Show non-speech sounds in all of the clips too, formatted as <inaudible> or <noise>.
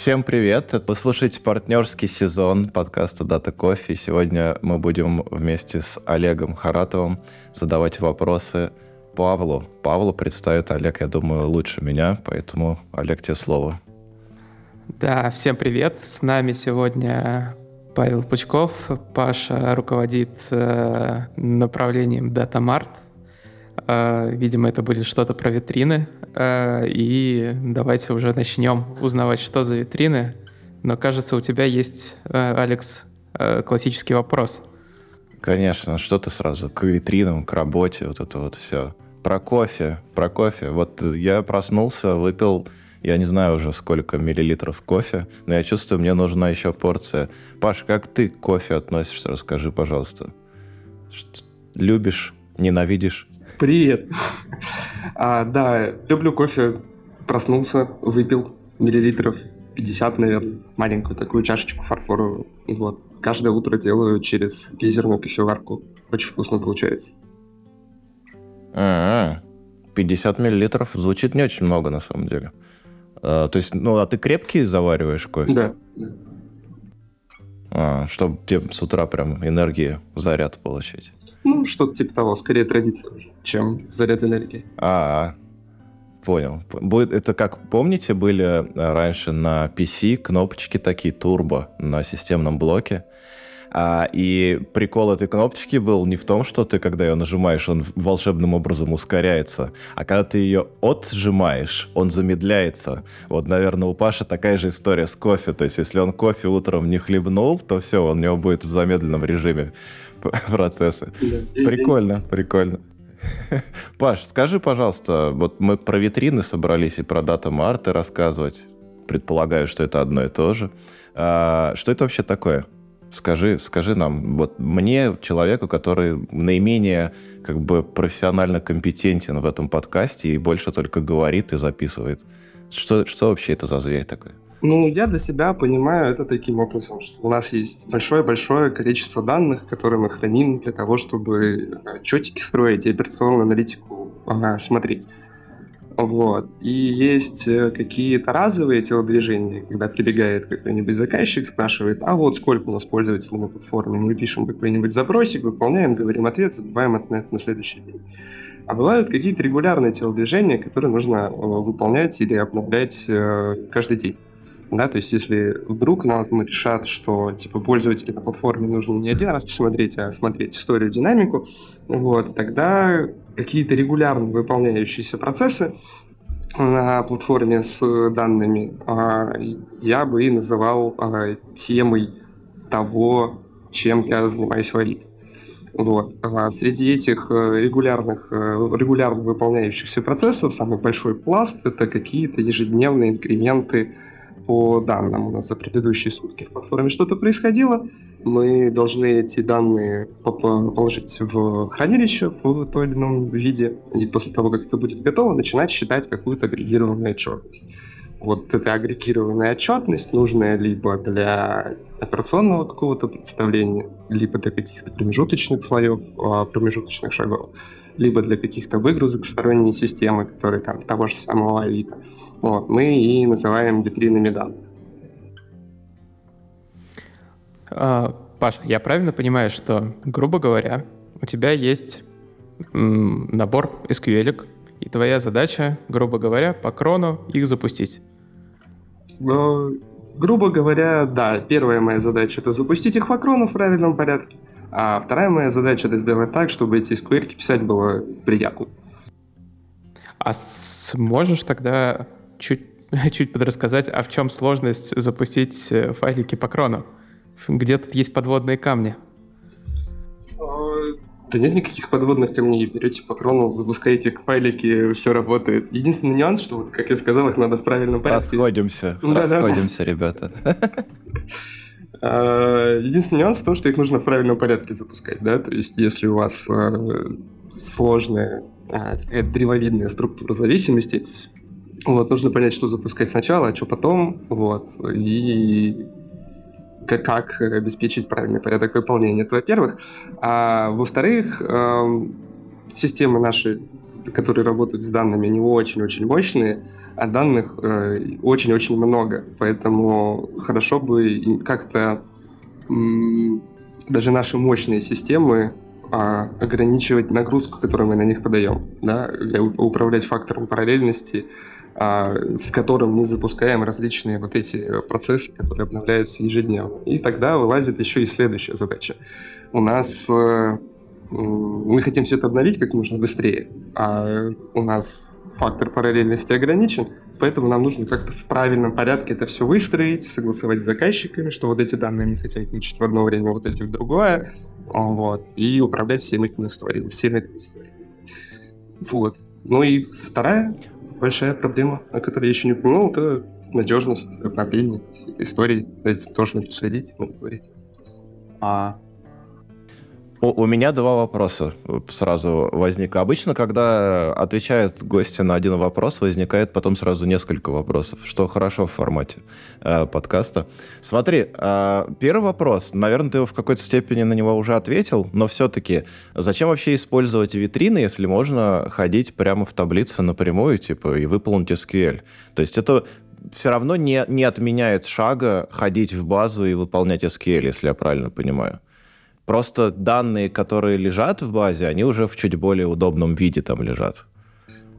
Всем привет! Вы слушаете партнерский сезон подкаста Data Coffee. Сегодня мы будем вместе с Олегом Харатовым задавать вопросы Павлу. Павлу представит Олег, я думаю, лучше меня, поэтому, Олег, тебе слово. Да, всем привет! С нами сегодня Павел Пучков. Паша руководит э, направлением DataMart. Э, видимо, это будет что-то про витрины. Э, и давайте уже начнем узнавать, что за витрины. Но кажется, у тебя есть, э, Алекс, э, классический вопрос. Конечно, что ты сразу к витринам, к работе, вот это вот все. Про кофе, про кофе. Вот я проснулся, выпил, я не знаю уже сколько миллилитров кофе, но я чувствую, мне нужна еще порция. Паш, как ты к кофе относишься? Расскажи, пожалуйста. Любишь, ненавидишь? Привет. А, да, люблю кофе. Проснулся, выпил миллилитров 50, наверное, маленькую такую чашечку фарфоровую. Вот. Каждое утро делаю через гейзерную кофеварку. Очень вкусно получается. А-а-а. 50 миллилитров звучит не очень много, на самом деле. А, то есть, ну, а ты крепкий завариваешь кофе? Да. А, чтобы тебе с утра прям энергии, заряд получить. Ну, что-то типа того, скорее традиция, чем заряд энергии. А, понял. Будет, это как, помните, были э, раньше на PC кнопочки такие турбо на системном блоке? А, и прикол этой кнопочки был не в том, что ты, когда ее нажимаешь, он волшебным образом ускоряется, а когда ты ее отжимаешь, он замедляется. Вот, наверное, у Паши такая же история с кофе. То есть, если он кофе утром не хлебнул, то все, он у него будет в замедленном режиме <laughs> процессы. Да, прикольно, день. прикольно. <laughs> Паш, скажи, пожалуйста, вот мы про витрины собрались и про дата марта рассказывать. Предполагаю, что это одно и то же. А, что это вообще такое? Скажи, скажи нам, вот мне, человеку, который наименее как бы профессионально компетентен в этом подкасте и больше только говорит и записывает, что, что вообще это за зверь такой? Ну, я для себя понимаю это таким образом, что у нас есть большое-большое количество данных, которые мы храним для того, чтобы отчетики строить и операционную аналитику ага, смотреть. Вот. И есть э, какие-то разовые телодвижения, когда прибегает какой-нибудь заказчик, спрашивает, а вот сколько у нас пользователей на платформе, мы пишем какой-нибудь запросик, выполняем, говорим ответ, забываем ответ на следующий день. А бывают какие-то регулярные телодвижения, которые нужно э, выполнять или обновлять э, каждый день. Да, то есть если вдруг нам решат, что типа пользователи на платформе нужно не один раз посмотреть, а смотреть историю, динамику, вот, тогда какие-то регулярно выполняющиеся процессы на платформе с данными а, я бы и называл а, темой того, чем я занимаюсь в. Вот. А среди этих э, регулярных, э, регулярно выполняющихся процессов самый большой пласт — это какие-то ежедневные инкременты по данным. У нас за предыдущие сутки в платформе что-то происходило. Мы должны эти данные положить в хранилище в той или ином виде, и после того, как это будет готово, начинать считать какую-то агрегированную отчетность. Вот эта агрегированная отчетность нужная либо для операционного какого-то представления, либо для каких-то промежуточных слоев, а, промежуточных шагов, либо для каких-то выгрузок в сторонние системы, которые там того же самого Авито. Вот, мы и называем витринами данных. А, Паша, я правильно понимаю, что, грубо говоря, у тебя есть набор SQL, и твоя задача, грубо говоря, по крону их запустить? Ну, грубо говоря, да. Первая моя задача — это запустить их по крону в правильном порядке. А вторая моя задача — это сделать так, чтобы эти SQL писать было приятно. А сможешь тогда чуть, <laughs> чуть подрассказать, а в чем сложность запустить э, файлики по крону? Где тут есть подводные камни? Да нет никаких подводных камней. Берете по крону, запускаете файлики, все работает. Единственный нюанс, что, вот, как я сказал, их надо в правильном порядке. Расходимся, да, расходимся, да. ребята. <laughs> А, единственный нюанс в том, что их нужно в правильном порядке запускать, да, то есть если у вас а, сложная а, древовидная структура зависимости, вот, нужно понять, что запускать сначала, а что потом, вот, и как, обеспечить правильный порядок выполнения, это во-первых. А во-вторых, системы наши, которые работают с данными, они очень-очень мощные, а данных э, очень-очень много. Поэтому хорошо бы как-то даже наши мощные системы а, ограничивать нагрузку, которую мы на них подаем, да, управлять фактором параллельности, а, с которым мы запускаем различные вот эти процессы, которые обновляются ежедневно. И тогда вылазит еще и следующая задача. У нас э, мы хотим все это обновить как можно быстрее, а у нас фактор параллельности ограничен, поэтому нам нужно как-то в правильном порядке это все выстроить, согласовать с заказчиками, что вот эти данные они хотят получить в одно время, вот эти в другое, вот, и управлять всеми этими историями, всеми этими историями. Вот. Ну и вторая большая проблема, о которой я еще не упомянул, это надежность обновления всей этой истории. За этим тоже нужно следить, говорить. А у, у меня два вопроса сразу возникло. Обычно, когда отвечают гости на один вопрос, возникает потом сразу несколько вопросов, что хорошо в формате э, подкаста. Смотри, э, первый вопрос, наверное, ты в какой-то степени на него уже ответил, но все-таки зачем вообще использовать витрины, если можно ходить прямо в таблице напрямую, типа, и выполнить SQL? То есть это все равно не, не отменяет шага ходить в базу и выполнять SQL, если я правильно понимаю. Просто данные, которые лежат в базе, они уже в чуть более удобном виде там лежат.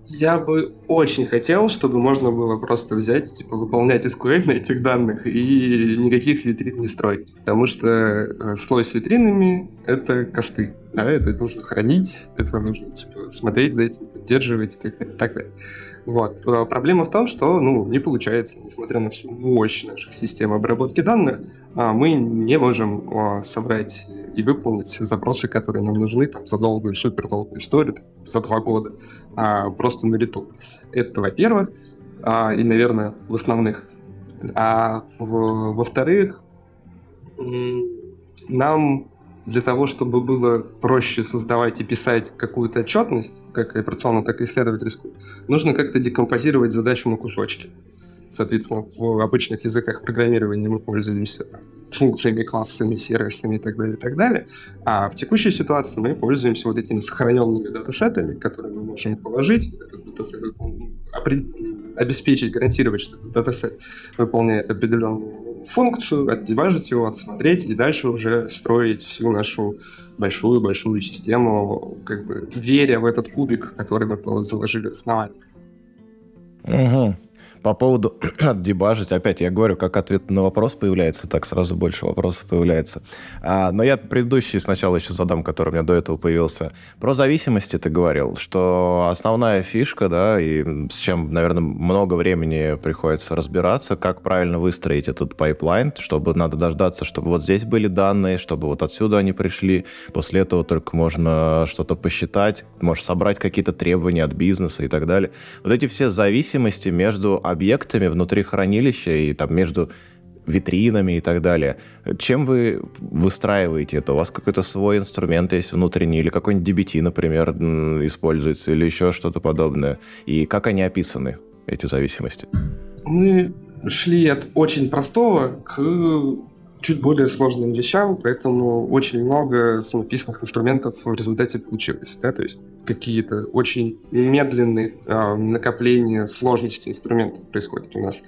Я бы очень хотел, чтобы можно было просто взять, типа, выполнять SQL на этих данных и никаких витрин не строить. Потому что э, слой с витринами — это косты. А это нужно хранить, это нужно, типа, смотреть за этим, поддерживать и так далее. Вот. Э, проблема в том, что ну, не получается, несмотря на всю мощь наших систем обработки данных, а, мы не можем а, собрать и выполнить запросы, которые нам нужны там, за долгую, супер долгую историю, за два года, а, просто на лету. Это, во-первых, и, наверное, в основных. А во-вторых, нам для того, чтобы было проще создавать и писать какую-то отчетность, как операционную, так и исследовательскую, нужно как-то декомпозировать задачу на кусочки. Соответственно, в обычных языках программирования мы пользуемся функциями, классами, сервисами и так далее, и так далее. А в текущей ситуации мы пользуемся вот этими сохраненными датасетами, которые мы можем положить, этот датасет обеспечить, гарантировать, что этот датасет выполняет определенную функцию, отдебажить его, отсмотреть и дальше уже строить всю нашу большую-большую систему, как бы веря в этот кубик, который мы заложили основу. Угу. По поводу <clears throat> дебажить, опять я говорю, как ответ на вопрос появляется, так сразу больше вопросов появляется. А, но я предыдущий сначала еще задам, который у меня до этого появился. Про зависимости ты говорил, что основная фишка, да, и с чем, наверное, много времени приходится разбираться, как правильно выстроить этот пайплайн, чтобы надо дождаться, чтобы вот здесь были данные, чтобы вот отсюда они пришли, после этого только можно что-то посчитать, можешь собрать какие-то требования от бизнеса и так далее. Вот эти все зависимости между объектами внутри хранилища и там между витринами и так далее. Чем вы выстраиваете это? У вас какой-то свой инструмент есть внутренний, или какой-нибудь DBT, например, используется, или еще что-то подобное? И как они описаны, эти зависимости? Мы шли от очень простого к чуть более сложным вещам, поэтому очень много самописных инструментов в результате получилось. Да? То есть какие-то очень медленные э, накопления сложности инструментов происходят у нас.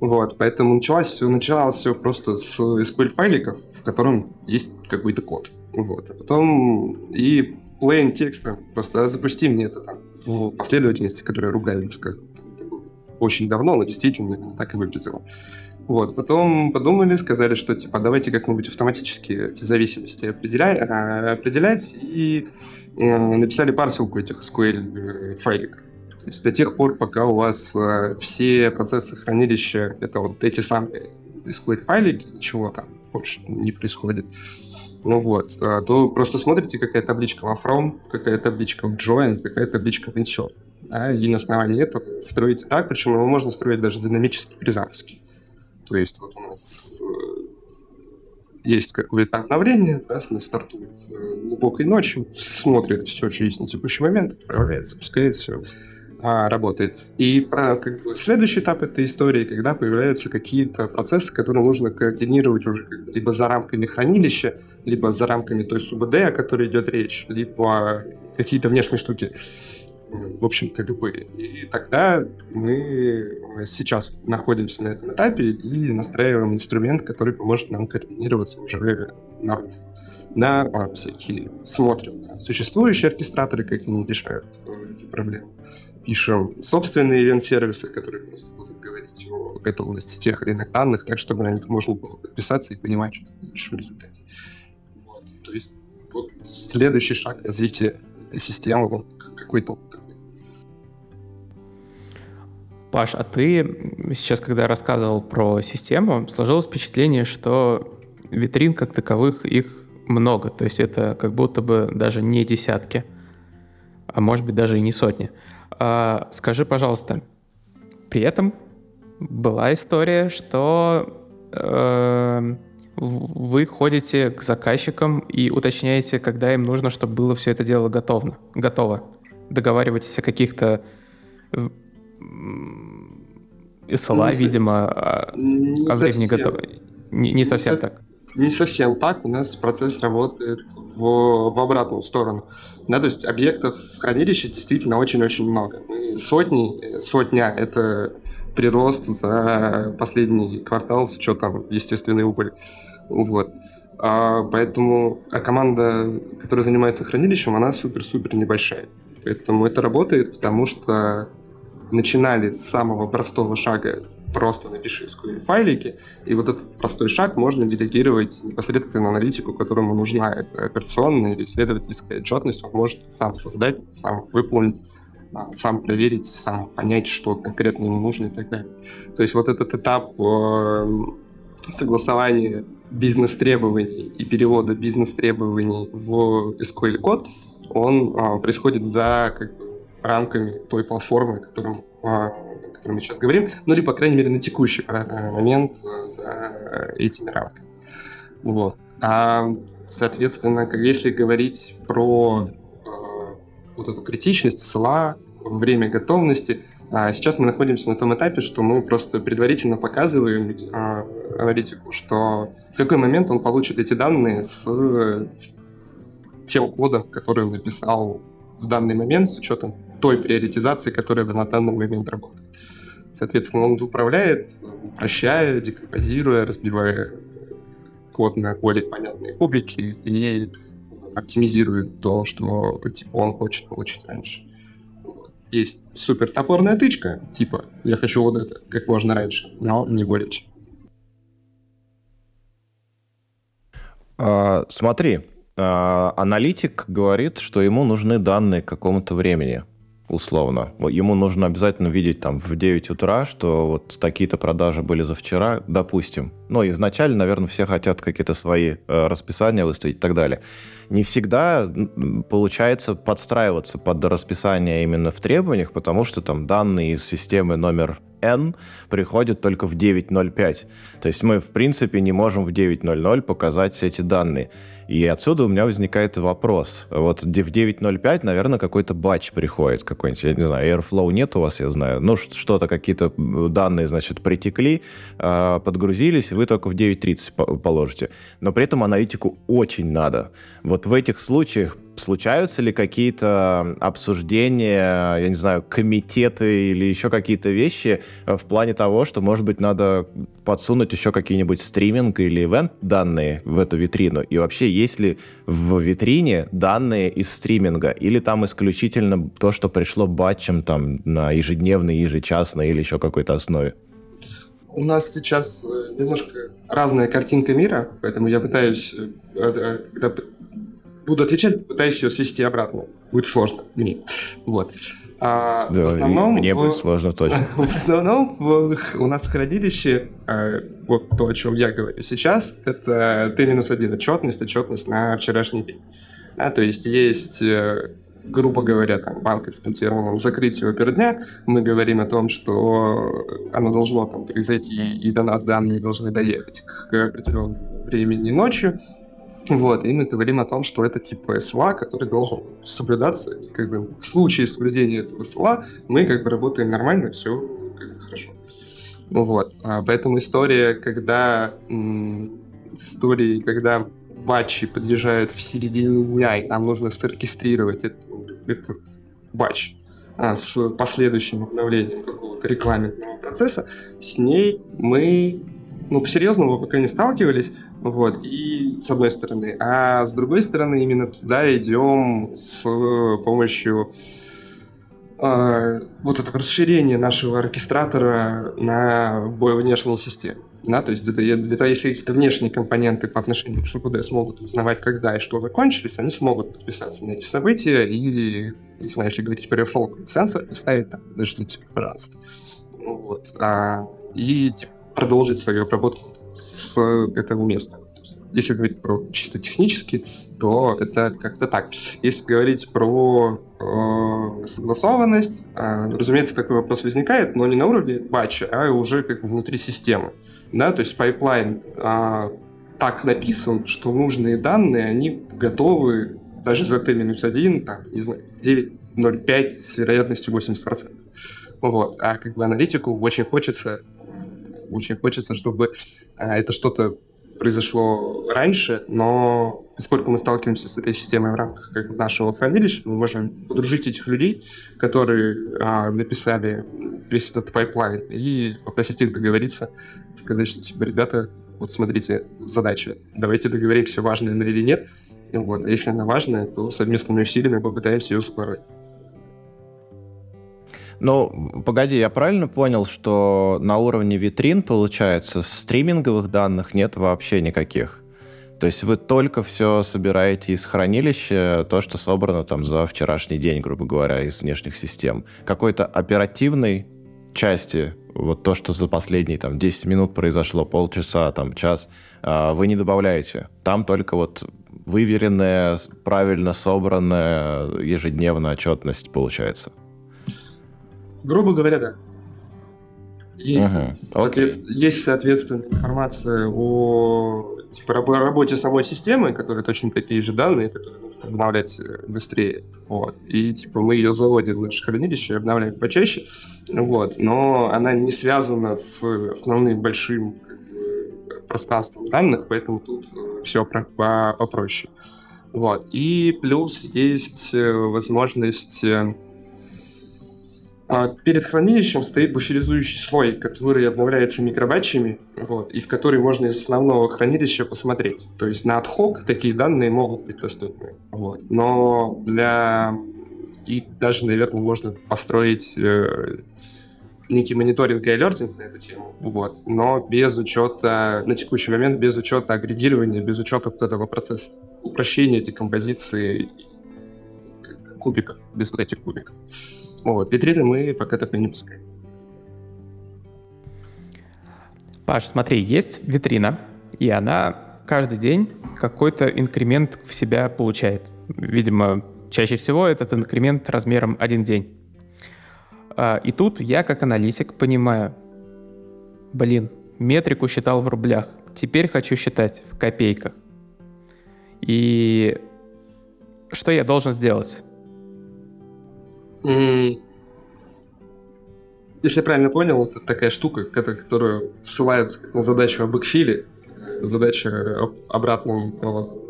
Вот, поэтому началось все, началось все просто с SQL-файликов, в котором есть какой-то код. Вот, а потом и plain текста, просто а запусти мне это там в последовательности, которая ругали. Очень давно, но действительно так и выглядело. Вот, потом подумали, сказали, что типа давайте как-нибудь автоматически эти зависимости определять, а, определять и э, написали парсилку этих SQL файликов. То есть до тех пор, пока у вас э, все процессы хранилища это вот эти самые SQL файлики, ничего там больше не происходит. Ну вот, э, то просто смотрите, какая табличка во from, какая табличка в join, какая табличка в insert. Да, и на основании этого строите так, причем его можно строить даже динамически при запуске. То есть вот у нас э, есть какое-то обновление, да, стартует э, глубокой ночью, смотрит все, что есть на текущий момент, отправляет, запускает все. а, работает. И про, как бы, следующий этап этой истории, когда появляются какие-то процессы, которые нужно координировать уже как бы, либо за рамками хранилища, либо за рамками той СУБД, о которой идет речь, либо какие-то внешние штуки в общем-то, любые. И тогда мы сейчас находимся на этом этапе и настраиваем инструмент, который поможет нам координироваться уже наружу. На а, всякие смотрим существующие оркестраторы, как они решают э, эти проблемы. Пишем собственные ивент-сервисы, которые просто будут говорить о готовности тех или иных данных, так, чтобы на них можно было подписаться и понимать, что ты в результате. Вот. То есть вот следующий шаг развития системы, он какой-то Паш, а ты сейчас, когда рассказывал про систему, сложилось впечатление, что витрин как таковых их много. То есть это как будто бы даже не десятки, а может быть даже и не сотни. А, скажи, пожалуйста, при этом была история, что э, вы ходите к заказчикам и уточняете, когда им нужно, чтобы было все это дело готово. готово. Договариваетесь о каких-то SLA, не видимо, а, не о времени готово. Не, не совсем не так. Не совсем так. У нас процесс работает в, в обратную сторону. Да, то есть объектов в хранилище действительно очень-очень много. Сотни, сотня — это прирост за последний квартал с учетом естественной убыли. Вот. А, поэтому а команда, которая занимается хранилищем, она супер-супер небольшая. Поэтому это работает, потому что начинали с самого простого шага просто напиши SQL файлики, и вот этот простой шаг можно делегировать непосредственно аналитику, которому нужна эта операционная или исследовательская отчетность, он может сам создать, сам выполнить, а, сам проверить, сам понять, что конкретно ему нужно и так далее. То есть вот этот этап э, согласования бизнес-требований и перевода бизнес-требований в SQL-код, он а, происходит за как бы, рамками той платформы, о котором, о которой мы сейчас говорим, ну или, по крайней мере, на текущий э, момент за этими рамками. Вот. А, соответственно, если говорить про э, вот эту критичность SLA, время готовности, а сейчас мы находимся на том этапе, что мы просто предварительно показываем э, аналитику, что в какой момент он получит эти данные с тем кодом, который он написал в данный момент с учетом той приоритизации, которая на данный момент работает. Соответственно, он управляет, упрощая, декомпозируя, разбивая код на более понятные кубики и оптимизирует то, что типа, он хочет получить раньше. Есть супер топорная тычка, типа, я хочу вот это как можно раньше, но не более. А, смотри, а, аналитик говорит, что ему нужны данные к какому-то времени условно. Ему нужно обязательно видеть там в 9 утра, что вот такие-то продажи были за вчера, допустим. Ну, изначально, наверное, все хотят какие-то свои э, расписания выставить и так далее. Не всегда получается подстраиваться под расписание именно в требованиях, потому что там данные из системы номер N приходят только в 9.05. То есть мы, в принципе, не можем в 9.00 показать эти данные. И отсюда у меня возникает вопрос. Вот в 9.05, наверное, какой-то батч приходит какой-нибудь. Я не знаю, Airflow нет у вас, я знаю. Ну, что-то, какие-то данные, значит, притекли, а, подгрузились, вы только в 9.30 положите. Но при этом аналитику очень надо. Вот в этих случаях случаются ли какие-то обсуждения, я не знаю, комитеты или еще какие-то вещи э, в плане того, что, может быть, надо подсунуть еще какие-нибудь стриминг или ивент данные в эту витрину? И вообще, есть ли в витрине данные из стриминга? Или там исключительно то, что пришло батчем там на ежедневной, ежечасной или еще какой-то основе? У нас сейчас э, немножко разная картинка мира, поэтому я пытаюсь, э, когда буду отвечать, пытаюсь ее свести обратно. Будет сложно мне. Вот. А, да, в основном мне в, будет сложно точно. <laughs> В основном в, у нас в хранилище, а, вот то, о чем я говорю сейчас, это Т-1 отчетность, отчетность на вчерашний день. А, то есть есть э, грубо говоря, там, банк эксплуатировал закрытие опердня, мы говорим о том, что оно должно там произойти, и до нас данные должны доехать к определенному времени ночью, Вот, и мы говорим о том, что это типа SLA, который должен соблюдаться. И как бы в случае соблюдения этого SLA мы как бы работаем нормально, все как бы хорошо. Вот. А поэтому история, когда м- с историей, когда батчи подъезжают в середине дня, и нам нужно соркестрировать этот, этот батч а, с последующим обновлением какого-то рекламного процесса, с ней мы ну, по-серьезному пока не сталкивались, вот, и с одной стороны. А с другой стороны, именно туда идем с помощью э, вот этого расширения нашего оркестратора на более внешние системы. Да, то есть для, для того, если какие-то внешние компоненты по отношению к ШПД смогут узнавать, когда и что закончились, они смогут подписаться на эти события и, не знаю, если говорить про фолк сенсор, ставить там, подождите, пожалуйста. Вот. А, и типа, продолжить свою обработку с этого места. Если говорить про чисто технически, то это как-то так. Если говорить про э, согласованность, э, разумеется, такой вопрос возникает, но не на уровне батча, а уже как внутри системы. Да, то есть пайплайн э, так написан, что нужные данные, они готовы даже за T-1, там, не знаю, 9.05 с вероятностью 80%. Вот. А как бы аналитику очень хочется очень хочется, чтобы а, это что-то произошло раньше, но поскольку мы сталкиваемся с этой системой в рамках как нашего хранилища, мы можем подружить этих людей, которые а, написали весь этот пайплайн, и попросить их договориться, сказать, что, типа, ребята, вот смотрите, задача, давайте договоримся, важная она или нет, вот, а если она важная, то совместными усилиями попытаемся ее спорить. Ну, погоди, я правильно понял, что на уровне витрин, получается, стриминговых данных нет вообще никаких? То есть вы только все собираете из хранилища, то, что собрано там за вчерашний день, грубо говоря, из внешних систем. Какой-то оперативной части, вот то, что за последние там 10 минут произошло, полчаса, там час, а, вы не добавляете. Там только вот выверенная, правильно собранная ежедневная отчетность получается. Грубо говоря, да. Есть, uh-huh. соответ... есть соответственная информация о типа, работе самой системы, которая точно такие же данные, которые нужно обновлять э, быстрее. Вот. И типа мы ее заводим в наше хранилище, обновляем почаще. Вот. Но она не связана с основным большим как бы, пространством данных, поэтому тут э, все про- по- попроще. Вот. И плюс есть э, возможность а перед хранилищем стоит буферизующий слой, который обновляется микробатчами, вот, и в который можно из основного хранилища посмотреть. То есть на отхок такие данные могут быть доступны. Вот. Но для... И даже, наверное, можно построить э, некий мониторинг и алертинг на эту тему, вот, но без учета, на текущий момент, без учета агрегирования, без учета вот этого процесса упрощения декомпозиции кубиков, без вот этих кубиков. Вот, витрины мы пока так и не пускаем. Паш, смотри, есть витрина, и она каждый день какой-то инкремент в себя получает. Видимо, чаще всего этот инкремент размером один день. А, и тут я, как аналитик, понимаю, блин, метрику считал в рублях, теперь хочу считать в копейках. И что я должен сделать? Если я правильно понял, это такая штука, которая ссылается на задачу об экфиле, задача об обратном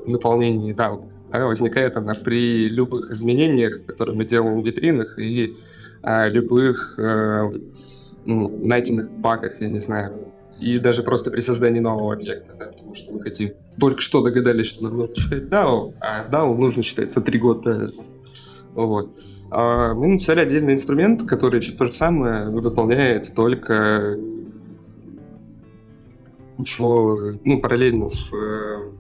наполнении. Да, возникает она при любых изменениях, которые мы делаем в витринах, и а, любых а, найденных багах, я не знаю, и даже просто при создании нового объекта, да, потому что мы хотим... Только что догадались, что нам нужно читать DAO, а DAO нужно читать за три года. Вот. А, мы написали отдельный инструмент, который то же самое выполняет только в, ну, параллельно с э,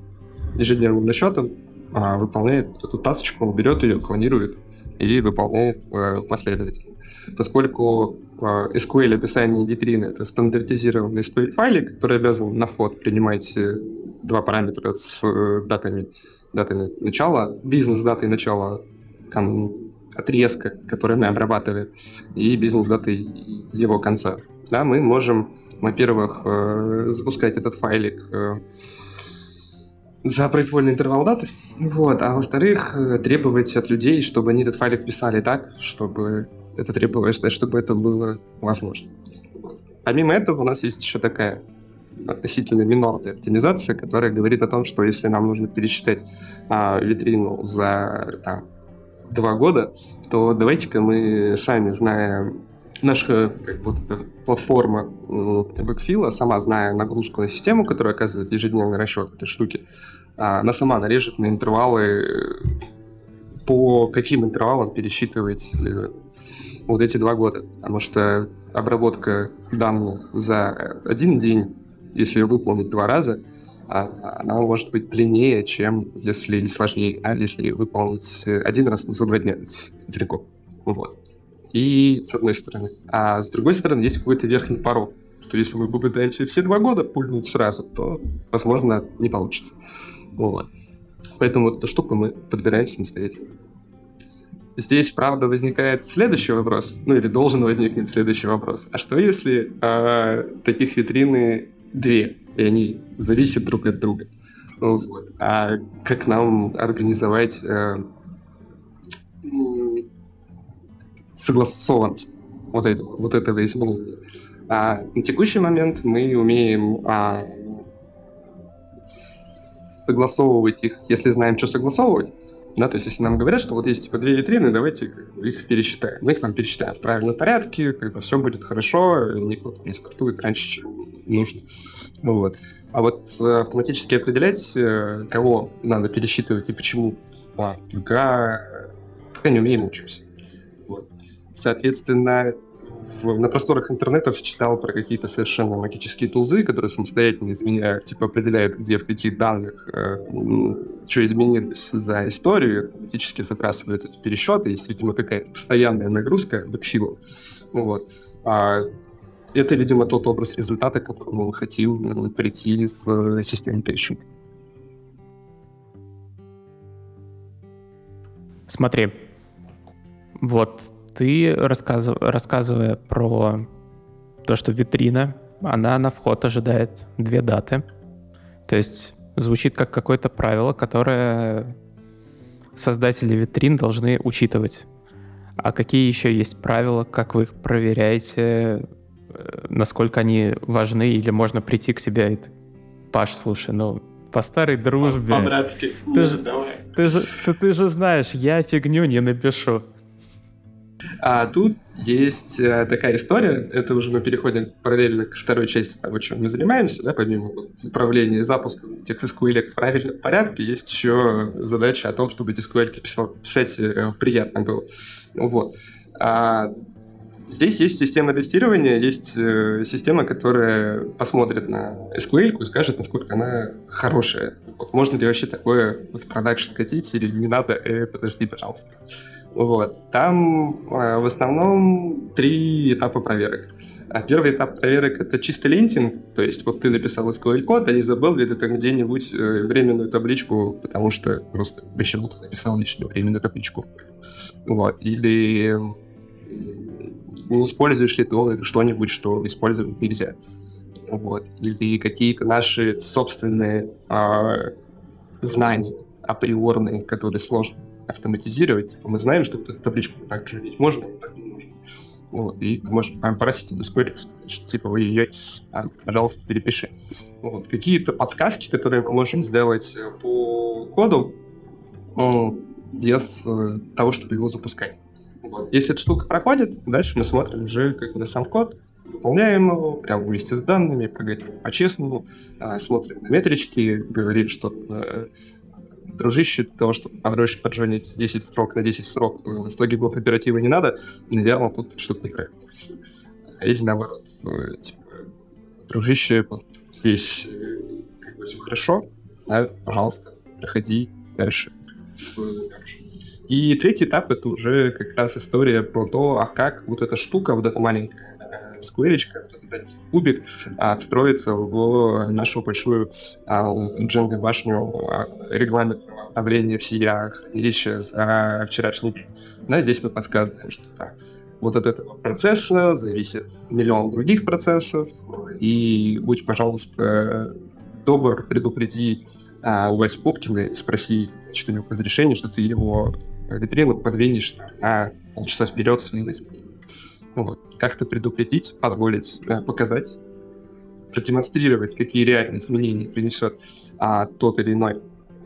ежедневным расчетом, а выполняет эту тасочку, берет ее, клонирует и выполняет э, последовательно. Поскольку э, SQL описание витрины — это стандартизированный SQL файлик, который обязан на вход принимать два параметра с датами, датами начала, бизнес-датой начала отрезка, который мы обрабатываем, и бизнес-даты его конца. Да, мы можем, во-первых, э, запускать этот файлик э, за произвольный интервал даты. Вот. А во-вторых, э, требовать от людей, чтобы они этот файлик писали так, чтобы это требовалось, чтобы это было возможно. Помимо этого, у нас есть еще такая относительно минорная оптимизация, которая говорит о том, что если нам нужно пересчитать а, витрину за там, два года, то давайте-ка мы сами, зная наша как бы, платформа Backfill, сама зная нагрузку на систему, которая оказывает ежедневный расчет этой штуки, а, она сама нарежет на интервалы, по каким интервалам пересчитывать э, вот эти два года. Потому что обработка данных за один день, если ее выполнить два раза, а, она может быть длиннее, чем если и сложнее, а если выполнить один раз за два дня далеко. Вот. И с одной стороны. А с другой стороны, есть какой-то верхний порог, что если мы попытаемся все два года пульнуть сразу, то, возможно, не получится. Вот. Поэтому вот эту штуку мы подбираем самостоятельно. Здесь, правда, возникает следующий вопрос, ну или должен возникнуть следующий вопрос. А что если э, таких витрины две, и они зависят друг от друга? Вот. А как нам организовать э, согласованность вот этого, вот этого изменения. А на текущий момент мы умеем а, согласовывать их, если знаем, что согласовывать. Да, то есть, если нам говорят, что вот есть типа две витрины, давайте их пересчитаем. Мы их там пересчитаем в правильном порядке, как бы все будет хорошо, никто не стартует раньше, чем нужно. Вот. А вот э, автоматически определять, э, кого надо пересчитывать и почему, а, пока, пока не умеем, учимся. Соответственно, в, на просторах интернетов читал про какие-то совершенно магические тулзы, которые самостоятельно изменяют, типа определяют, где в каких данных э, что изменилось за историю, автоматически забрасывают эти пересчеты, есть, видимо, какая-то постоянная нагрузка бэкфилов. Вот. А это, видимо, тот образ результата, к которому мы хотим прийти с э, системой пересчета. Смотри, вот ты, рассказ... рассказывая про то, что витрина, она на вход ожидает две даты. То есть звучит как какое-то правило, которое создатели витрин должны учитывать. А какие еще есть правила, как вы их проверяете, э, насколько они важны, или можно прийти к тебе и Паш, слушай, ну, по старой дружбе. По-братски. Ты, ну, же, ты, же, ты, ты же знаешь, я фигню не напишу. А тут есть э, такая история, это уже мы переходим параллельно к второй части того, чем мы занимаемся, да, помимо управления этих SQL в правильном порядке, есть еще задача о том, чтобы эти SQL писать э, приятно было. Вот. А Здесь есть система тестирования, есть э, система, которая посмотрит на SQL и скажет, насколько она хорошая. Вот, можно ли вообще такое в продакшн катить или не надо, э, подожди, пожалуйста. Вот. Там э, в основном три этапа проверок. А первый этап проверок — это чисто лентинг, то есть вот ты написал SQL-код, а не забыл ли ты там где-нибудь э, временную табличку, потому что просто почему-то написал лишнюю временную табличку. Вот. Или не используешь ли ты что-нибудь, что использовать нельзя. Вот. Или какие-то наши собственные э, знания априорные, которые сложно автоматизировать. Типа, мы знаем, что эту табличку так же ведь можно, но так не нужно. Вот, и можем попросить эту скорик, типа, вы ее, а, пожалуйста, перепиши. Вот, какие-то подсказки, которые мы можем сделать э, по коду, без э, того, чтобы его запускать. Вот. Если эта штука проходит, дальше мы смотрим уже как на сам код, выполняем его прямо вместе с данными, прогоняем по-честному, а, смотрим на метрички, говорит, что э, дружище, для того, чтобы подробнее поджонить 10 строк на 10 строк, 100 э, гигов оперативы не надо, наверное, тут что-то неправильно. Или наоборот, э, типа, дружище, здесь как бы все хорошо, да, пожалуйста, проходи дальше с И третий этап — это уже как раз история про то, а как вот эта штука, вот эта маленькая скверечка, этот кубик, а, встроится в нашу большую а, Django башню а, регламентного обновления всея хранилища за вчерашний день. Да, здесь мы подсказываем, что так, вот от этого процесса зависит миллион других процессов, и будь, пожалуйста, добр, предупреди а, у Васи Пупкина и спроси, значит, у него разрешение, что ты его витрину подвинешь на полчаса вперед своим изменением. Ну вот. Как-то предупредить, позволить э, показать, продемонстрировать, какие реальные изменения принесет а, тот или иной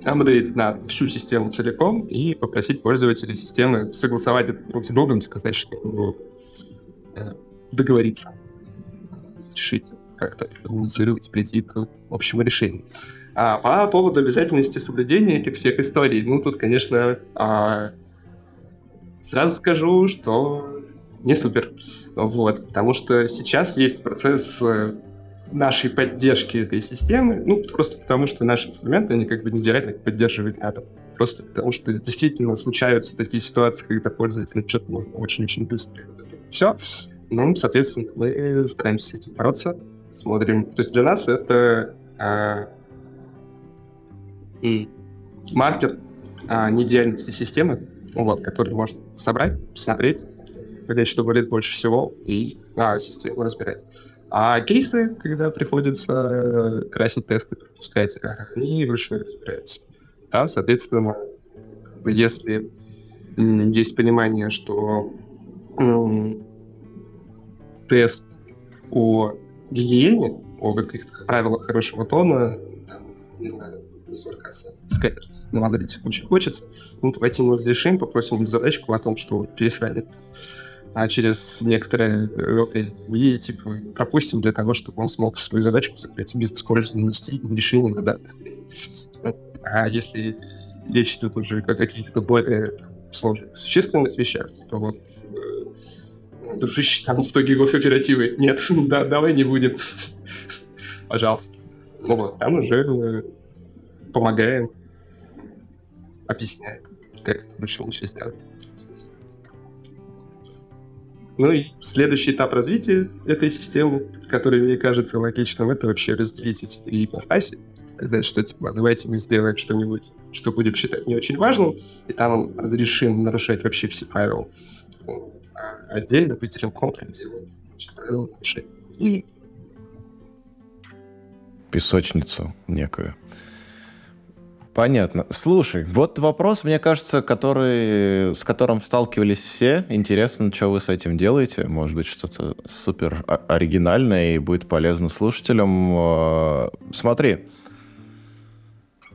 апдейт на всю систему целиком и попросить пользователей системы согласовать это друг с другом, сказать, что э, договориться, решить как-то коммуницировать, прийти к общему решению. А по поводу обязательности соблюдения этих всех историй, ну тут, конечно, а, сразу скажу, что не супер. Вот, потому что сейчас есть процесс э, нашей поддержки этой системы, ну, просто потому что наши инструменты, они как бы не идеально поддерживать надо. Просто потому что действительно случаются такие ситуации, когда пользователь что-то можно очень-очень быстро. Вот это все. Ну, соответственно, мы стараемся с этим бороться, смотрим. То есть для нас это и маркер а, неидеальности системы, вот, который можно собрать, посмотреть, понять, что болит больше всего, и а, систему разбирать. А кейсы, когда приходится э, красить тесты, пропускать, они вручную разбираются. Там, соответственно, если есть понимание, что тест о гигиене, о каких-то правилах хорошего тона, там, не знаю, не сморкаться, скатерть налагать очень хочется, ну, давайте мы разрешим, попросим задачку о том, что пересрали а через некоторое время и типа пропустим для того, чтобы он смог свою задачку закрыть без использования решения на данных. А если речь идет уже о каких-то более сложных, существенных вещах, типа вот э, дружище, там 100 гигов оперативы. Нет, <laughs> да, давай не будем. Пожалуйста. Ну вот, там уже помогаем, объясняем, как это лучше сделать. Ну и следующий этап развития этой системы, который мне кажется логичным, это вообще разделить эти три ипостаси. Сказать, что типа, давайте мы сделаем что-нибудь, что будем считать не очень важным, и там разрешим нарушать вообще все правила. А отдельно выделим комплекс, где вот, значит, правила. И песочницу некую. Понятно. Слушай, вот вопрос, мне кажется, который, с которым сталкивались все. Интересно, что вы с этим делаете. Может быть, что-то супер оригинальное и будет полезно слушателям. Э, смотри.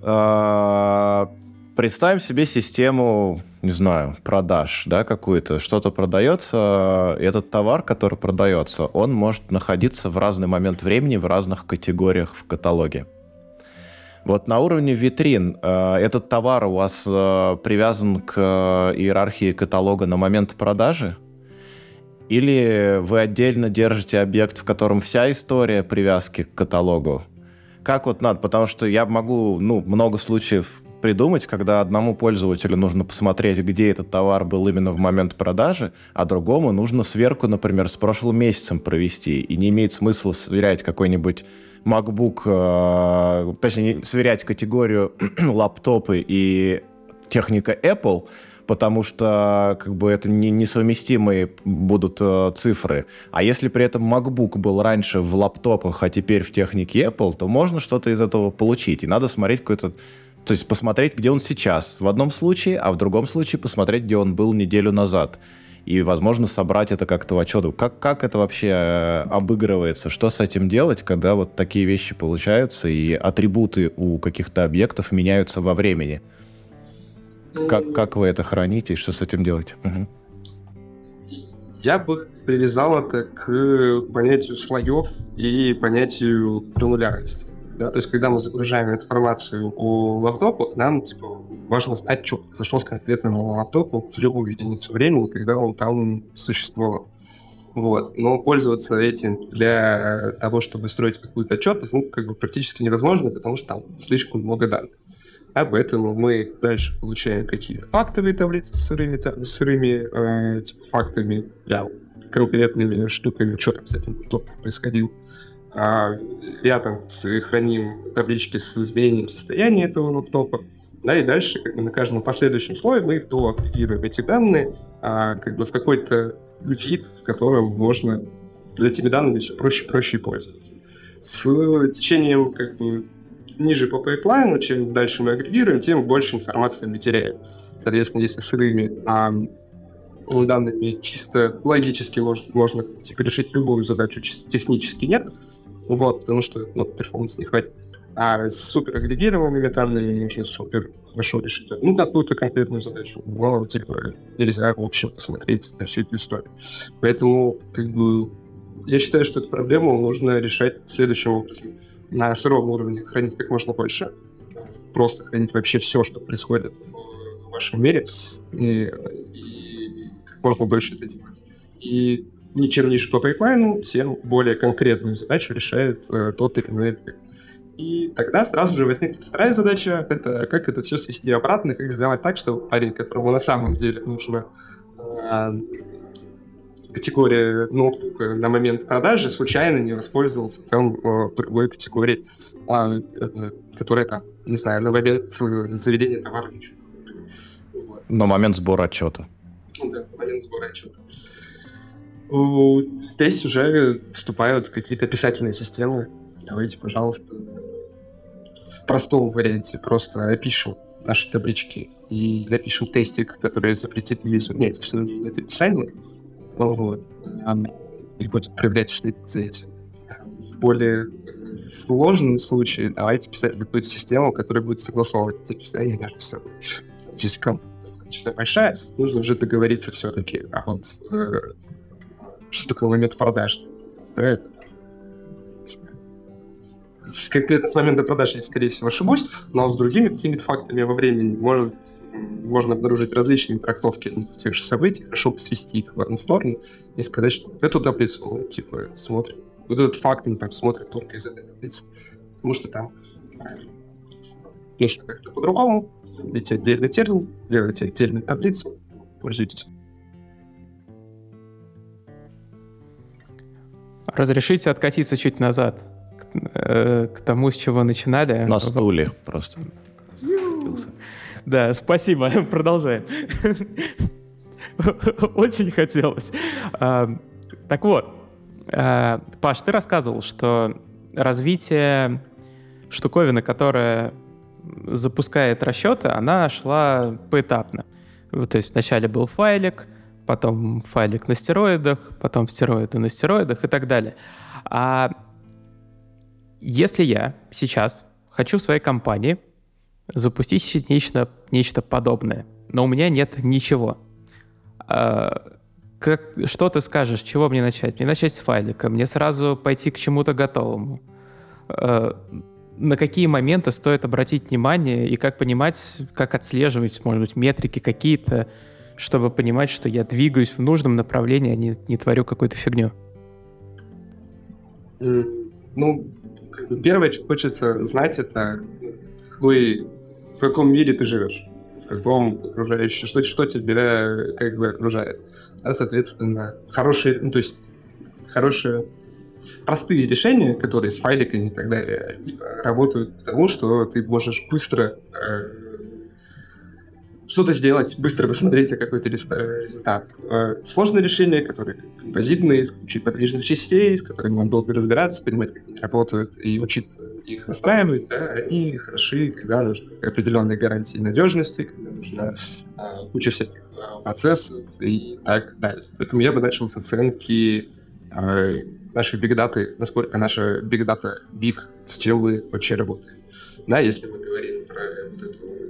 Э, представим себе систему, не знаю, продаж, да, какую-то. Что-то продается, и этот товар, который продается, он может находиться в разный момент времени в разных категориях в каталоге. Вот на уровне витрин э, этот товар у вас э, привязан к э, иерархии каталога на момент продажи? Или вы отдельно держите объект, в котором вся история привязки к каталогу? Как вот надо? Потому что я могу, ну, много случаев придумать, когда одному пользователю нужно посмотреть, где этот товар был именно в момент продажи, а другому нужно сверку, например, с прошлым месяцем провести. И не имеет смысла сверять какой-нибудь MacBook, э, точнее, сверять категорию <clears throat> лаптопы и техника Apple, потому что как бы это не, несовместимые будут э, цифры. А если при этом MacBook был раньше в лаптопах, а теперь в технике Apple, то можно что-то из этого получить. И надо смотреть какой-то то есть посмотреть, где он сейчас в одном случае, а в другом случае посмотреть, где он был неделю назад и, возможно, собрать это как-то в отчету. Как, как это вообще э, обыгрывается? Что с этим делать, когда вот такие вещи получаются, и атрибуты у каких-то объектов меняются во времени? Как, как вы это храните, и что с этим делать? Угу. Я бы привязал это к понятию слоев и понятию гранулярности. Да? То есть, когда мы загружаем информацию о лаптопах, нам типа, важно знать, что произошло с конкретным лаптопом в любую единицу времени, когда он там существовал. Вот. Но пользоваться этим для того, чтобы строить какую-то отчетность, ну, как бы практически невозможно, потому что там слишком много данных. А поэтому мы дальше получаем какие-то фактовые таблицы с сырыми, там, сырыми э, типа, фактами, да, конкретными штуками, что там с этим происходило рядом храним таблички с изменением состояния этого лаптопа, да, и дальше как бы, на каждом последующем слое мы доагрегируем эти данные а, как бы в какой-то вид, в котором можно этими данными все проще и проще пользоваться. С течением как бы ниже по пайплайну, чем дальше мы агрегируем, тем больше информации мы теряем. Соответственно, если сырыми а, данными чисто логически можно, можно типа, решить любую задачу, чисто технически нет, вот, потому что ну, performance не хватит. А с супер агрегированными данными можно супер хорошо решить ну, какую-то конкретную задачу. Но, типа, нельзя, в общем, посмотреть на всю эту историю. Поэтому, как бы, я считаю, что эту проблему нужно решать следующим образом. На сыром уровне хранить как можно больше, просто хранить вообще все, что происходит в вашем мире, и, и как можно больше это делать. И не чем ниже по пайплайну, тем более конкретную задачу решает э, тот или иной объект. И тогда сразу же возникнет вторая задача, это как это все свести обратно, как сделать так, чтобы парень, которому на самом деле нужно э, категория ноутбука на момент продажи, случайно не воспользовался там э, другой категорией, э, э, которая там, не знаю, на момент заведения товара. Вот. На момент сбора отчета. Ну да, момент сбора отчета. Здесь уже вступают какие-то описательные системы. Давайте, пожалуйста, в простом варианте просто опишем наши таблички и напишем тестик, который запретит визу. Нет, что это описание, вот, и будет проявлять следы за этим. В более сложном случае давайте писать какую-то систему, которая будет согласовывать эти описания между собой. Языком достаточно большая, нужно уже договориться все-таки, а вот э, что такое момент продаж. Это конкретно с момента продаж я, скорее всего, ошибусь, но с другими какими-то фактами во времени может, можно обнаружить различные трактовки тех же событий, хорошо свести их в одну сторону и сказать, что эту таблицу, ну, типа, смотрим. Вот этот факт мы там смотрим только из этой таблицы. Потому что там нужно как-то по-другому. Делайте отдельный термин, делайте отдельную таблицу, пользуйтесь. Разрешите откатиться чуть назад к, э, к тому, с чего начинали. На стуле просто. Да, спасибо. <laughs> Продолжаем. <laughs> Очень хотелось. А, так вот, а, Паш, ты рассказывал, что развитие штуковины, которая запускает расчеты, она шла поэтапно. То есть вначале был файлик, потом файлик на стероидах, потом стероиды на стероидах и так далее. А если я сейчас хочу в своей компании запустить нечто, нечто подобное, но у меня нет ничего, а, как, что ты скажешь, чего мне начать? Мне начать с файлика, мне сразу пойти к чему-то готовому. А, на какие моменты стоит обратить внимание и как понимать, как отслеживать, может быть, метрики какие-то, чтобы понимать, что я двигаюсь в нужном направлении, а не, не творю какую-то фигню? Ну, первое, что хочется знать, это в, какой, в каком мире ты живешь, в каком окружающем, что, что тебя как бы окружает. А, соответственно, хорошие, ну, то есть хорошие простые решения, которые с файликами и так далее, работают тому, что ты можешь быстро э, что-то сделать, быстро посмотреть какой-то результат. Э, сложные решения, которые композитные, с кучей подвижных частей, с которыми вам долго разбираться, понимать, как они работают, и учиться их настраивать, да, они хороши, когда нужны определенные гарантии надежности, когда нужна а, куча всяких а, процессов и так далее. Поэтому я бы начал с оценки а, нашей бигдаты, насколько наша бигдата биг стилы вообще работает. Да, если мы говорим про вот эту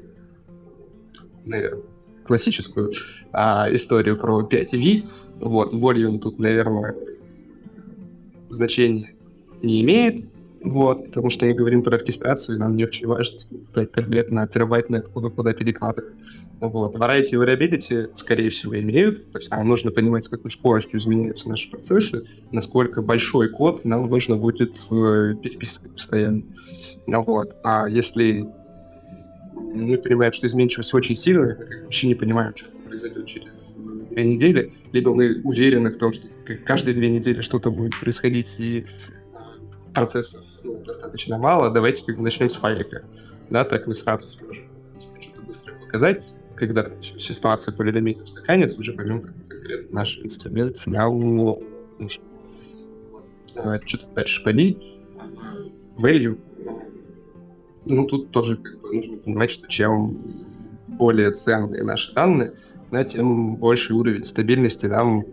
наверное, классическую а, историю про 5V. Вот, volume тут, наверное, значения не имеет, вот, потому что мы говорим про оркестрацию, и нам не очень важно конкретно терабайтный откуда куда перекладывать. Вот. Variety и variability, скорее всего, имеют, то есть нам нужно понимать, с какой скоростью изменяются наши процессы, насколько большой код нам нужно будет э, переписывать постоянно. Вот. А если мы понимаем, что изменчивость очень сильная, мы вообще не понимаем, что произойдет через две недели, либо мы уверены в том, что каждые две недели что-то будет происходить, и процессов ну, достаточно мало, давайте как бы начнем с файлика. Да, так мы сразу сможем типа, что-то быстро показать. Когда ситуация более-менее устаканится, уже поймем, как конкретно наш инструмент нужен. Что-то дальше полить. Value Ну, тут тоже как бы, нужно понимать, что чем более ценные наши данные, да, тем больший уровень стабильности нам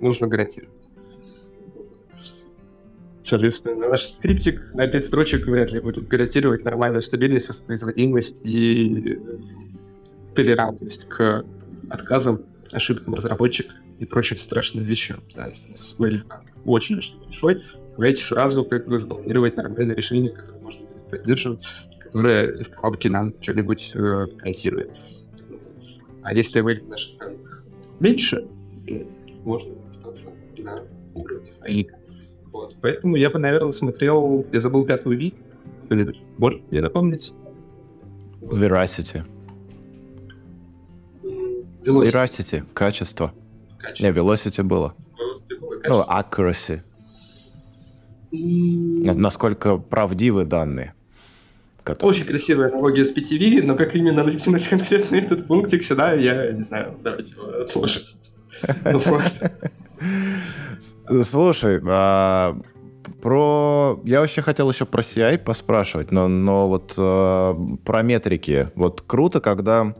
нужно гарантировать. Соответственно, наш скриптик на 5 строчек вряд ли будет гарантировать нормальную стабильность, воспроизводимость и толерантность к отказам, ошибкам разработчика и прочим страшным вещам. Да, если очень-очень большой, давайте сразу как бы спланировать нормальное решение, которое можно будет поддерживать, которое из коробки нам что-нибудь э, гарантирует. А если вылет наших данных меньше, можно остаться на уровне файлика. Вот. Поэтому я бы, наверное, смотрел... Я забыл пятую Ви. Может, мне напомнить? Veracity. Velocity. Veracity. Качество. Качество. Не, Velocity было. Velocity было Ну, accuracy. М, Насколько правдивы данные. Которые- Очень красивая аналогия с PTV, но как именно натянуть конкретно этот пунктик сюда, я не знаю. Давайте его отложим. Ну. <laughs> Слушай, а, про... Я вообще хотел еще про CI поспрашивать, но, но вот а, про метрики. Вот круто, когда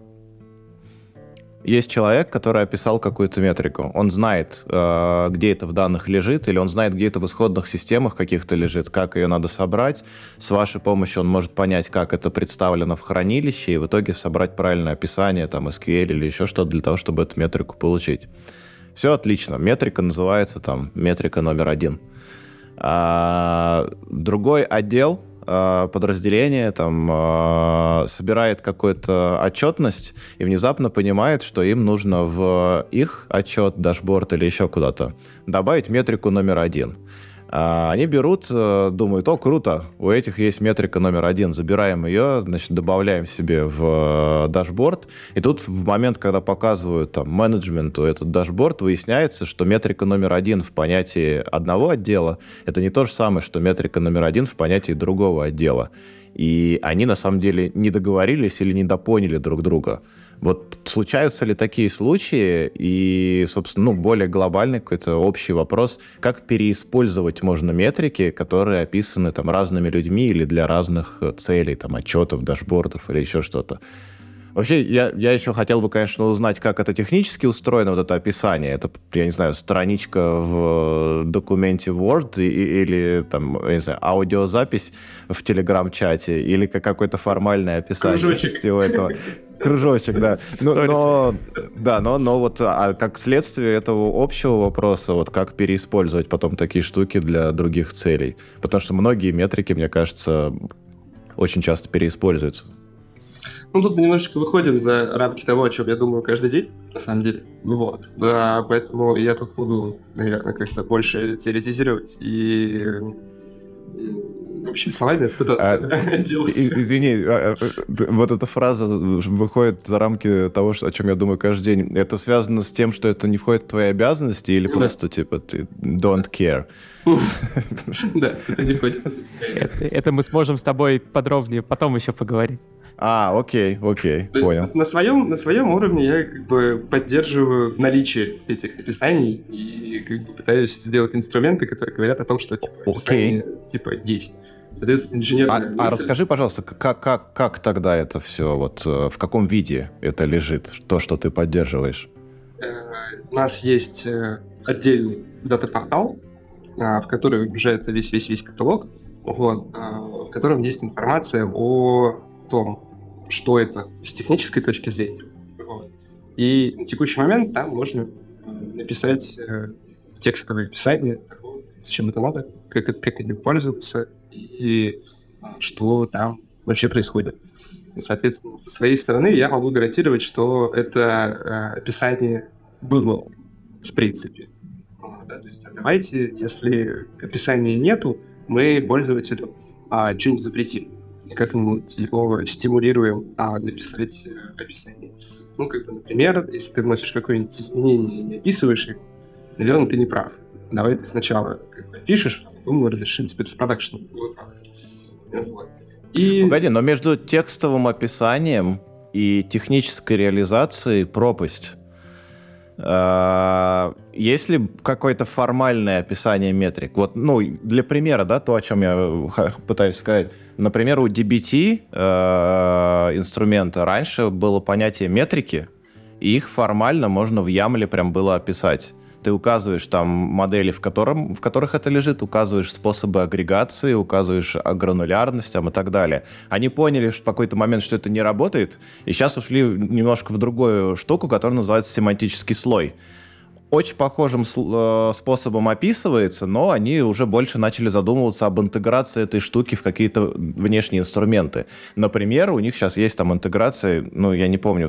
есть человек, который описал какую-то метрику. Он знает, а, где это в данных лежит, или он знает, где это в исходных системах каких-то лежит, как ее надо собрать. С вашей помощью он может понять, как это представлено в хранилище, и в итоге собрать правильное описание, там, SQL или еще что-то для того, чтобы эту метрику получить. Все отлично. Метрика называется там метрика номер один. А, другой отдел, подразделение там а, собирает какую-то отчетность и внезапно понимает, что им нужно в их отчет, дашборд или еще куда-то добавить метрику номер один. А, Они берут, э, думают, о, круто, у этих есть метрика номер один, забираем ее, значит, добавляем себе в э, дашборд, и тут в момент, когда показывают там менеджменту этот дашборд, выясняется, что метрика номер один в понятии одного отдела это не то же самое, что метрика номер один в понятии другого отдела. И они на самом деле не договорились или недопоняли друг друга. Вот случаются ли такие случаи? И, собственно, ну, более глобальный какой-то общий вопрос, как переиспользовать можно метрики, которые описаны там разными людьми или для разных э, целей, там, отчетов, дашбордов или еще что-то. Вообще, я, я еще хотел бы, конечно, узнать, как это технически устроено, вот это описание. Это, я не знаю, страничка в документе Word и- или, там, я не знаю, аудиозапись в Телеграм-чате или как какое-то формальное описание Кружочек. всего этого. <laughs> Кружочек, да. <laughs> Ну, но, да, но, но вот а как следствие этого общего вопроса, вот как переиспользовать потом такие штуки для других целей. Потому что многие метрики, мне кажется, очень часто переиспользуются. Ну, тут мы немножечко выходим за рамки того, о чем я думаю каждый день, на самом деле. Вот. Да, поэтому я тут буду, наверное, как-то больше теоретизировать и м, общими словами пытаться <laughs> делать. И- Извини, а, а, вот эта фраза выходит за рамки того, о чем я думаю каждый день. Это связано с тем, что это не входит в твои обязанности или Да. просто типа ты don't care? <laughs> Да, это не входит. Это мы сможем с тобой подробнее потом еще поговорить. А, окей, окей, То есть понял. на своем, на своем уровне я как бы поддерживаю наличие этих описаний и как бы пытаюсь сделать инструменты, которые говорят о том, что типа, описание типа есть. Соответственно, инженерная А, а мысль- расскажи, пожалуйста, как, как, как тогда это все, вот э, в каком виде это лежит, то, что ты поддерживаешь? Э, у нас есть э, отдельный дата-портал, а, в который выгружается весь-весь-весь каталог, вот, а, в котором есть информация о том, что это с технической точки зрения. Вот. И на текущий момент там можно э, написать э, текстовое описание зачем это надо, как, как этим пользоваться и что там вообще происходит. И, соответственно, со своей стороны я могу гарантировать, что это э, описание было в принципе. Да, то есть, а давайте, если описания нету, мы пользователю а, что-нибудь запретим. Как-нибудь его стимулируем а, написать э, описание. Ну, как бы, например, если ты вносишь какое-нибудь изменение и не описываешь их, наверное, ты не прав. Давай ты сначала как бы, пишешь, а потом мы разрешим тебе в продакшн. Вот. Вот. И... Погоди, но между текстовым описанием и технической реализацией пропасть. А, Есть ли какое-то формальное описание метрик? Вот, ну, для примера, да, то, о чем я х- пытаюсь сказать. Например, у DBT э, инструмента раньше было понятие метрики, и их формально можно в YAML прям было описать. Ты указываешь там модели, в, котором, в которых это лежит, указываешь способы агрегации, указываешь гранулярность и так далее. Они поняли в какой-то момент, что это не работает, и сейчас ушли немножко в другую штуку, которая называется семантический слой очень похожим э, способом описывается, но они уже больше начали задумываться об интеграции этой штуки в какие-то внешние инструменты. Например, у них сейчас есть там интеграция, ну, я не помню,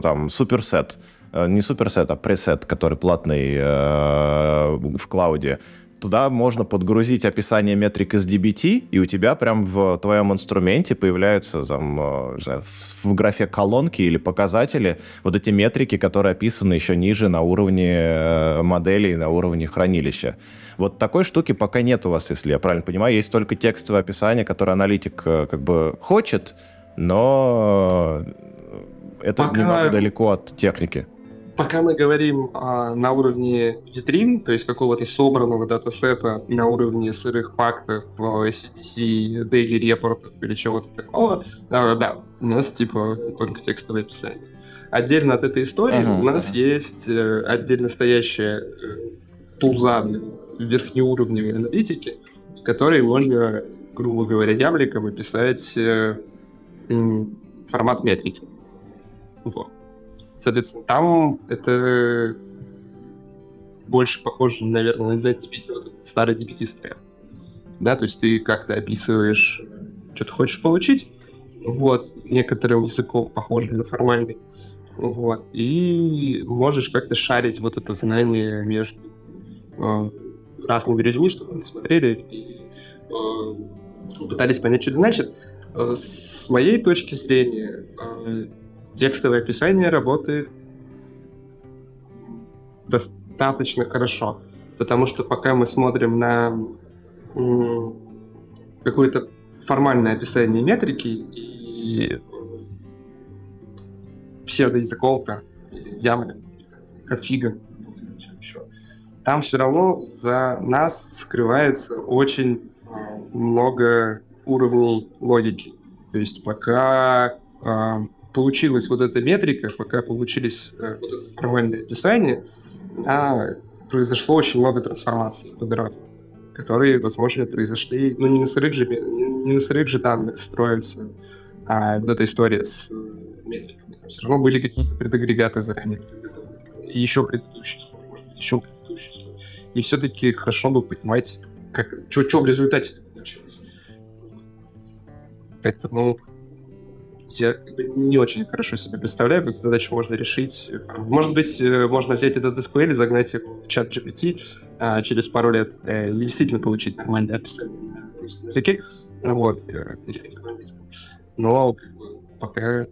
там, суперсет, э, не суперсет, а пресет, который платный э, в клауде туда можно подгрузить описание метрик из DBT, и у тебя прям в твоем инструменте появляются там, э, знаю, в графе колонки или показатели вот эти метрики, которые описаны еще ниже на уровне э, моделей, на уровне хранилища. Вот такой штуки пока нет у вас, если я правильно понимаю. Есть только текстовое описание, которое аналитик э, как бы хочет, но это пока... немного далеко от техники пока мы говорим а, на уровне витрин, то есть какого-то собранного датасета на уровне сырых фактов, CDC, daily репортов или чего-то такого, а, да, у нас типа только текстовое описание. Отдельно от этой истории uh-huh. у нас есть э, отдельно стоящая э, тулза верхнеуровневой аналитики, в которой можно, грубо говоря, ябликом описать э, формат метрики. Вот. Соответственно, там это больше похоже, наверное, на вот DPT стрел. Да, то есть ты как-то описываешь, что ты хочешь получить, вот, некоторым языком похожий на формальный, вот, и можешь как-то шарить вот это знание между э, разными людьми, чтобы они смотрели и э, пытались понять, что это значит. Э, с моей точки зрения, э, текстовое описание работает достаточно хорошо. Потому что пока мы смотрим на какое-то формальное описание метрики и псевдоязыков-то, ямы, конфига, еще, там все равно за нас скрывается очень много уровней логики. То есть пока а, получилась вот эта метрика, пока получились э, вот это формальное описание, а произошло очень много трансформаций по дороге, которые, возможно, произошли, ну, не на сырых же, не на сырых же данных строится а вот эта история с метриками. Там все равно были какие-то предагрегаты заранее и еще предыдущий слой, может быть, еще предыдущий слой. И все-таки хорошо бы понимать, как, что в результате получилось. Поэтому я как бы не очень хорошо себе представляю, как задачу можно решить. Может быть, э, можно взять этот SQL и загнать его в чат GPT а, через пару лет э, и действительно получить нормальное описание на русском языке. Вот, Но как бы, пока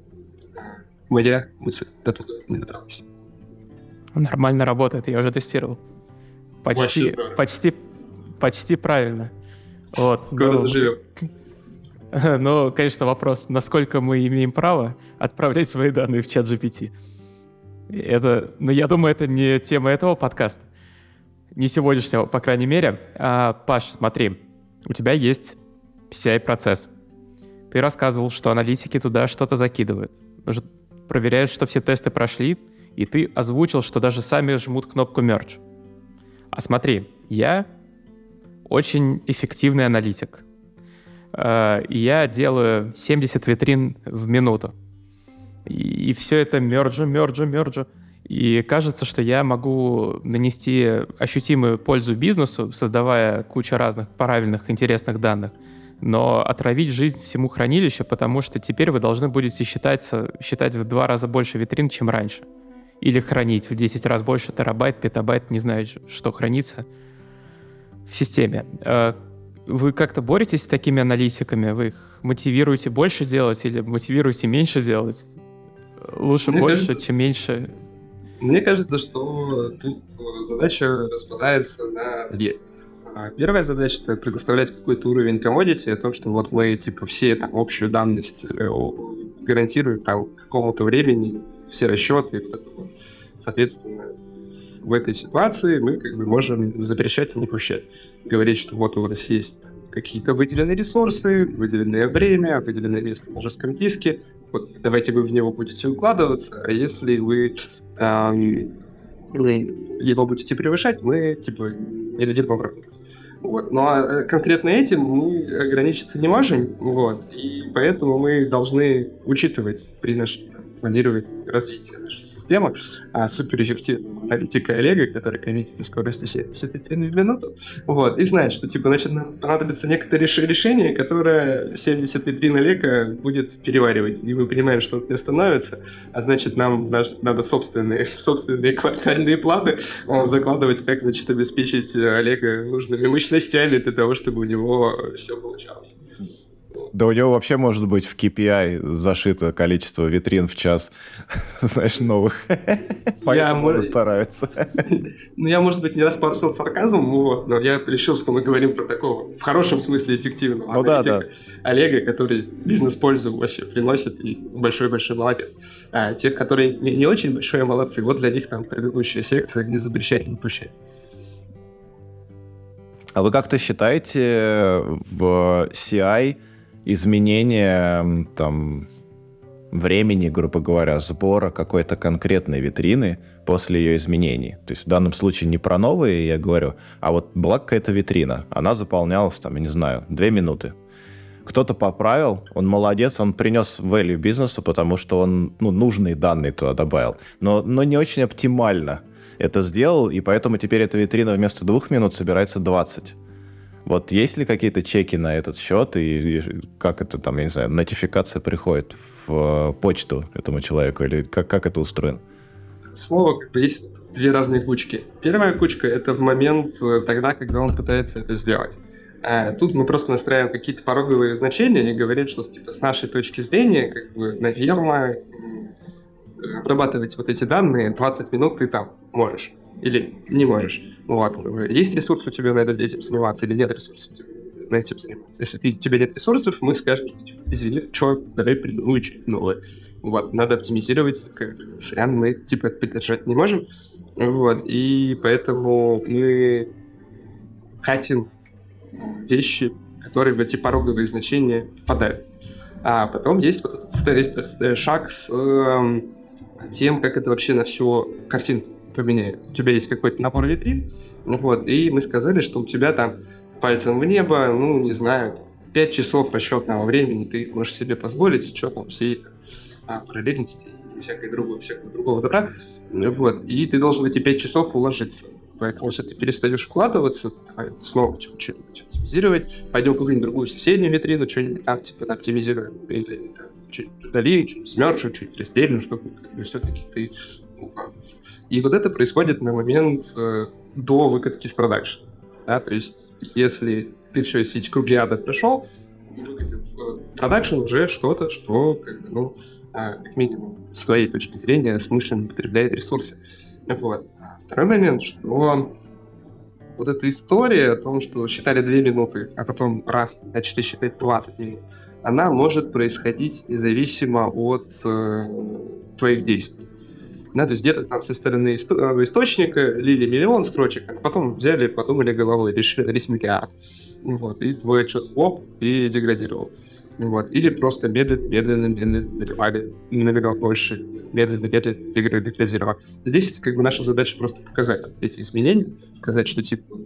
моя мысль до туда не добралась. Нормально работает, я уже тестировал. Почти, почти, почти правильно. Вот, Скоро ну, заживем. <laughs> Но, конечно, вопрос, насколько мы имеем право отправлять свои данные в чат GPT. Это, ну, я думаю, это не тема этого подкаста. Не сегодняшнего, по крайней мере. А, Паш, смотри, у тебя есть PCI-процесс. Ты рассказывал, что аналитики туда что-то закидывают. Проверяют, что все тесты прошли, и ты озвучил, что даже сами жмут кнопку Merge. А смотри, я очень эффективный аналитик. Э, и я делаю 70 витрин в минуту. И, все это мерджу, мерджу, мерджу. И кажется, что я могу нанести ощутимую пользу бизнесу, создавая кучу разных правильных, интересных данных, но отравить жизнь всему хранилищу, потому что теперь вы должны будете считаться, считать в два раза больше витрин, чем раньше. Или хранить в 10 раз больше терабайт, петабайт, не знаю, что хранится в системе. Вы как-то боретесь с такими аналитиками? Вы их мотивируете больше делать или мотивируете меньше делать? Лучше Мне больше, кажется, чем меньше? Мне кажется, что тут задача распадается на две. А, первая задача — это предоставлять какой-то уровень комодити, о том, что вот мы, типа, все там общую данность э, гарантируем там какому-то времени, все расчеты, вот Соответственно, в этой ситуации мы как бы можем запрещать и не пущать. Говорить, что вот у вас есть какие-то выделенные ресурсы, выделенное время, выделенное место на жестком диске. Вот давайте вы в него будете укладываться, а если вы эм, его будете превышать, мы типа не дадим вам. Вот. Ну а э, конкретно этим мы ограничиться не можем, вот, и поэтому мы должны учитывать при нашем планирует развитие нашей системы, а суперэффективного аналитика Олега, который коммитит на скорости 73 в минуту, вот, и знает, что, типа, значит, нам понадобится некоторое решение, которое 70 витрин Олега будет переваривать, и мы понимаем, что это не становится, а значит, нам надо собственные, <laughs> собственные квартальные планы закладывать, как, значит, обеспечить Олега нужными мощностями для того, чтобы у него все получалось. Да у него вообще может быть в KPI зашито количество витрин в час, <laughs> знаешь, новых. Поэтому он старается. <laughs> Ну, я, может быть, не распарсил сарказм, вот, но я решил, что мы говорим про такого, в хорошем смысле, эффективного ну, да, да. Олега, который бизнес-пользу вообще приносит и большой-большой молодец. А тех, которые не, не очень большие молодцы, вот для них там предыдущая секция, где запрещать не пущать. А вы как-то считаете в CI изменение там времени, грубо говоря, сбора какой-то конкретной витрины после ее изменений. То есть в данном случае не про новые я говорю, а вот была какая-то витрина, она заполнялась там, я не знаю, две минуты. Кто-то поправил, он молодец, он принес value бизнесу, потому что он ну, нужные данные туда добавил. Но, но не очень оптимально это сделал, и поэтому теперь эта витрина вместо двух минут собирается 20. Вот есть ли какие-то чеки на этот счет, и, и как это там, я не знаю, нотификация приходит в э, почту этому человеку, или как, как это устроено? Слово как бы есть две разные кучки. Первая кучка — это в момент э, тогда, когда он пытается это сделать. А тут мы просто настраиваем какие-то пороговые значения и говорим, что типа, с нашей точки зрения, как бы, наверное, обрабатывать вот эти данные 20 минут ты там можешь или не можешь. Вот. Есть ресурс у тебя на этим заниматься или нет ресурсов на этим заниматься. Если ты, у тебя нет ресурсов, мы скажем, что типа, извини, что, давай придумай что новое. Вот, надо оптимизировать, как, сорян, мы типа это поддержать не можем. Вот, и поэтому мы хотим вещи, которые в эти пороговые значения попадают. А потом есть вот этот шаг с э, тем, как это вообще на всю картинку поменяет. У тебя есть какой-то набор витрин, вот, и мы сказали, что у тебя там пальцем в небо, ну, не знаю, 5 часов расчетного времени ты можешь себе позволить с учетом всей а, параллельности и всякой другой, всякого другого добра. Вот. И ты должен эти 5 часов уложиться. Поэтому, если ты перестаешь вкладываться, давай снова что-нибудь оптимизировать, пойдем в какую-нибудь другую соседнюю витрину, что-нибудь там, типа, оптимизируем, или там, чуть удали, чуть смерчу, чуть разделим, чтобы все-таки ты укладывался. И вот это происходит на момент э, до выкатки в продакшн. Да? То есть, если ты все эти круги ада прошел, в продакшн уже что-то, что, как бы, ну, а, как минимум, с твоей точки зрения, смысленно потребляет ресурсы. Вот. А второй момент, что вот эта история о том, что считали 2 минуты, а потом раз начали считать 20 минут, она может происходить независимо от э, твоих действий. Да, то есть где-то там со стороны э, источника лили миллион строчек, а потом взяли, подумали головой, решили налить миллиард. Вот, и твой отчет оп, и деградировал. Вот. Или просто медленно, медленно, медленно наливали, наливал больше, медленно, медленно деградировал. Здесь как бы наша задача просто показать эти изменения, сказать, что типа,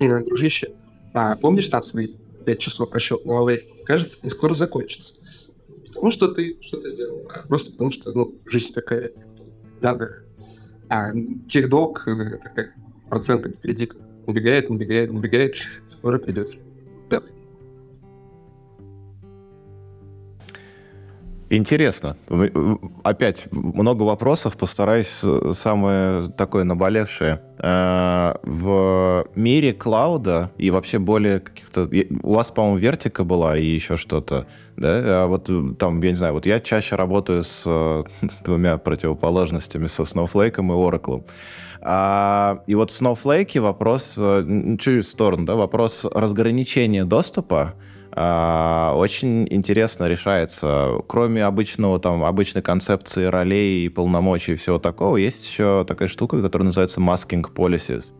«Э, дружище, а помнишь там свои 5 часов расчет головы? Кажется, не скоро закончится. Потому что ты что-то сделал, а просто потому что, ну, жизнь такая надо. А техдолг — это как процентный кредит. Убегает, убегает, убегает. Скоро придется. Давайте. Интересно. Опять много вопросов, постараюсь самое такое наболевшее. Э, в мире клауда и вообще более каких-то... У вас, по-моему, вертика была и еще что-то, да? А вот там, я не знаю, вот я чаще работаю с э, <laughs> двумя противоположностями, со Snowflake и Oracle. А, и вот в Snowflake вопрос, э, чуть в сторону, да, вопрос разграничения доступа, очень интересно решается. Кроме обычного, там, обычной концепции ролей и полномочий и всего такого, есть еще такая штука, которая называется masking policies.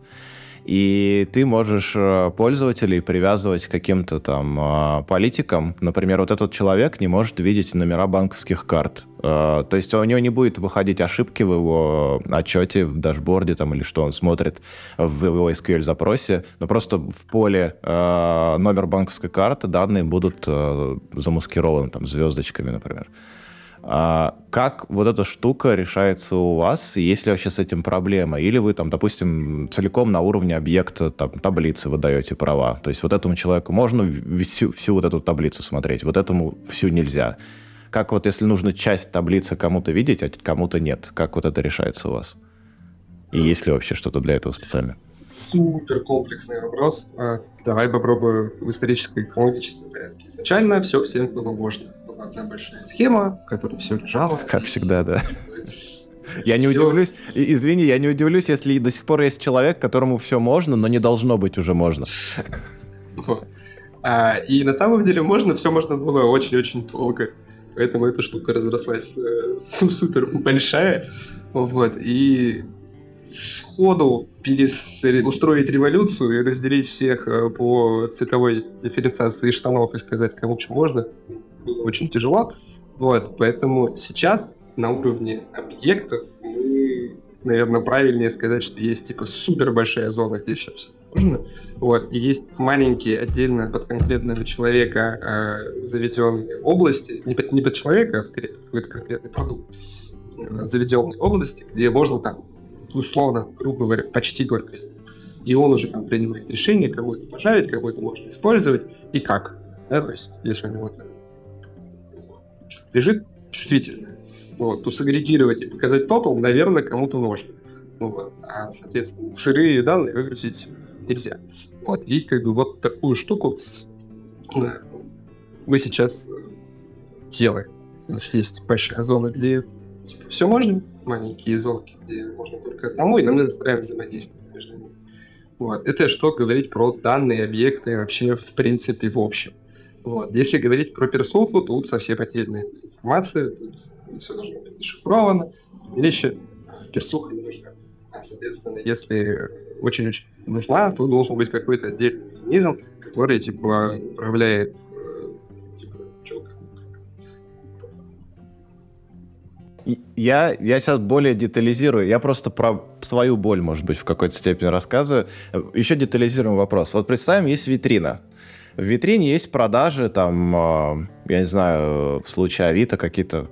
И ты можешь э, пользователей привязывать к каким-то там э, политикам. Например, вот этот человек не может видеть номера банковских карт. Э, то есть у него не будет выходить ошибки в его отчете, в дашборде там, или что он смотрит в его SQL-запросе, но просто в поле номер банковской карты данные будут замаскированы там звездочками, например. А как вот эта штука решается у вас? Есть ли вообще с этим проблема? Или вы там, допустим, целиком на уровне объекта там, таблицы выдаете права? То есть вот этому человеку можно всю, всю вот эту таблицу смотреть, вот этому всю нельзя. Как вот если нужно часть таблицы кому-то видеть, а кому-то нет? Как вот это решается у вас? И есть ли вообще что-то для этого специально? Супер комплексный вопрос. А, давай попробую в исторической хронологическом порядке. Изначально все всем было можно одна большая схема, в которой все лежало. Как всегда, да. <laughs> Я не удивлюсь, извини, я не удивлюсь, если до сих пор есть человек, которому все можно, но не должно быть уже можно. <laughs> А, и на самом деле можно, все можно было очень-очень долго. Поэтому эта штука разрослась э, супер большая. Вот. И сходу перес... устроить революцию и разделить всех э, по цветовой дифференциации штанов и сказать, кому что можно, было очень тяжело. Вот, поэтому сейчас на уровне объектов мы, наверное, правильнее сказать, что есть типа супер большая зона, где все можно. Вот, и есть маленькие отдельно под конкретного человека э, заведенные области, не под, не под человека, а скорее под какой-то конкретный продукт, э, заведенные области, где можно там, условно, грубо говоря, почти только и он уже там принимает решение, кого это пожарить, кого это можно использовать и как. Да, то есть, если у него там лежит чувствительное. Вот, то сагрегировать и показать тотал, наверное, кому-то нужно. Вот. А, соответственно, сырые данные выгрузить нельзя. Вот, и как бы вот такую штуку э, мы сейчас делаем. У нас есть большая зона, где типа, все можно, маленькие зонки, где можно только одному, и нам настраиваем взаимодействие между ними. Вот. Это что говорить про данные объекты вообще в принципе в общем. Вот. Если говорить про персуху, тут совсем отдельная информация, тут все должно быть зашифровано. Вещи персуха не нужна. А, соответственно, если очень-очень нужна, то должен быть какой-то отдельный механизм, который, типа, управляет э, типа, Я, я сейчас более детализирую. Я просто про свою боль, может быть, в какой-то степени рассказываю. Еще детализируем вопрос. Вот представим, есть витрина. В витрине есть продажи, там, а, я не знаю, в случае Авито какие-то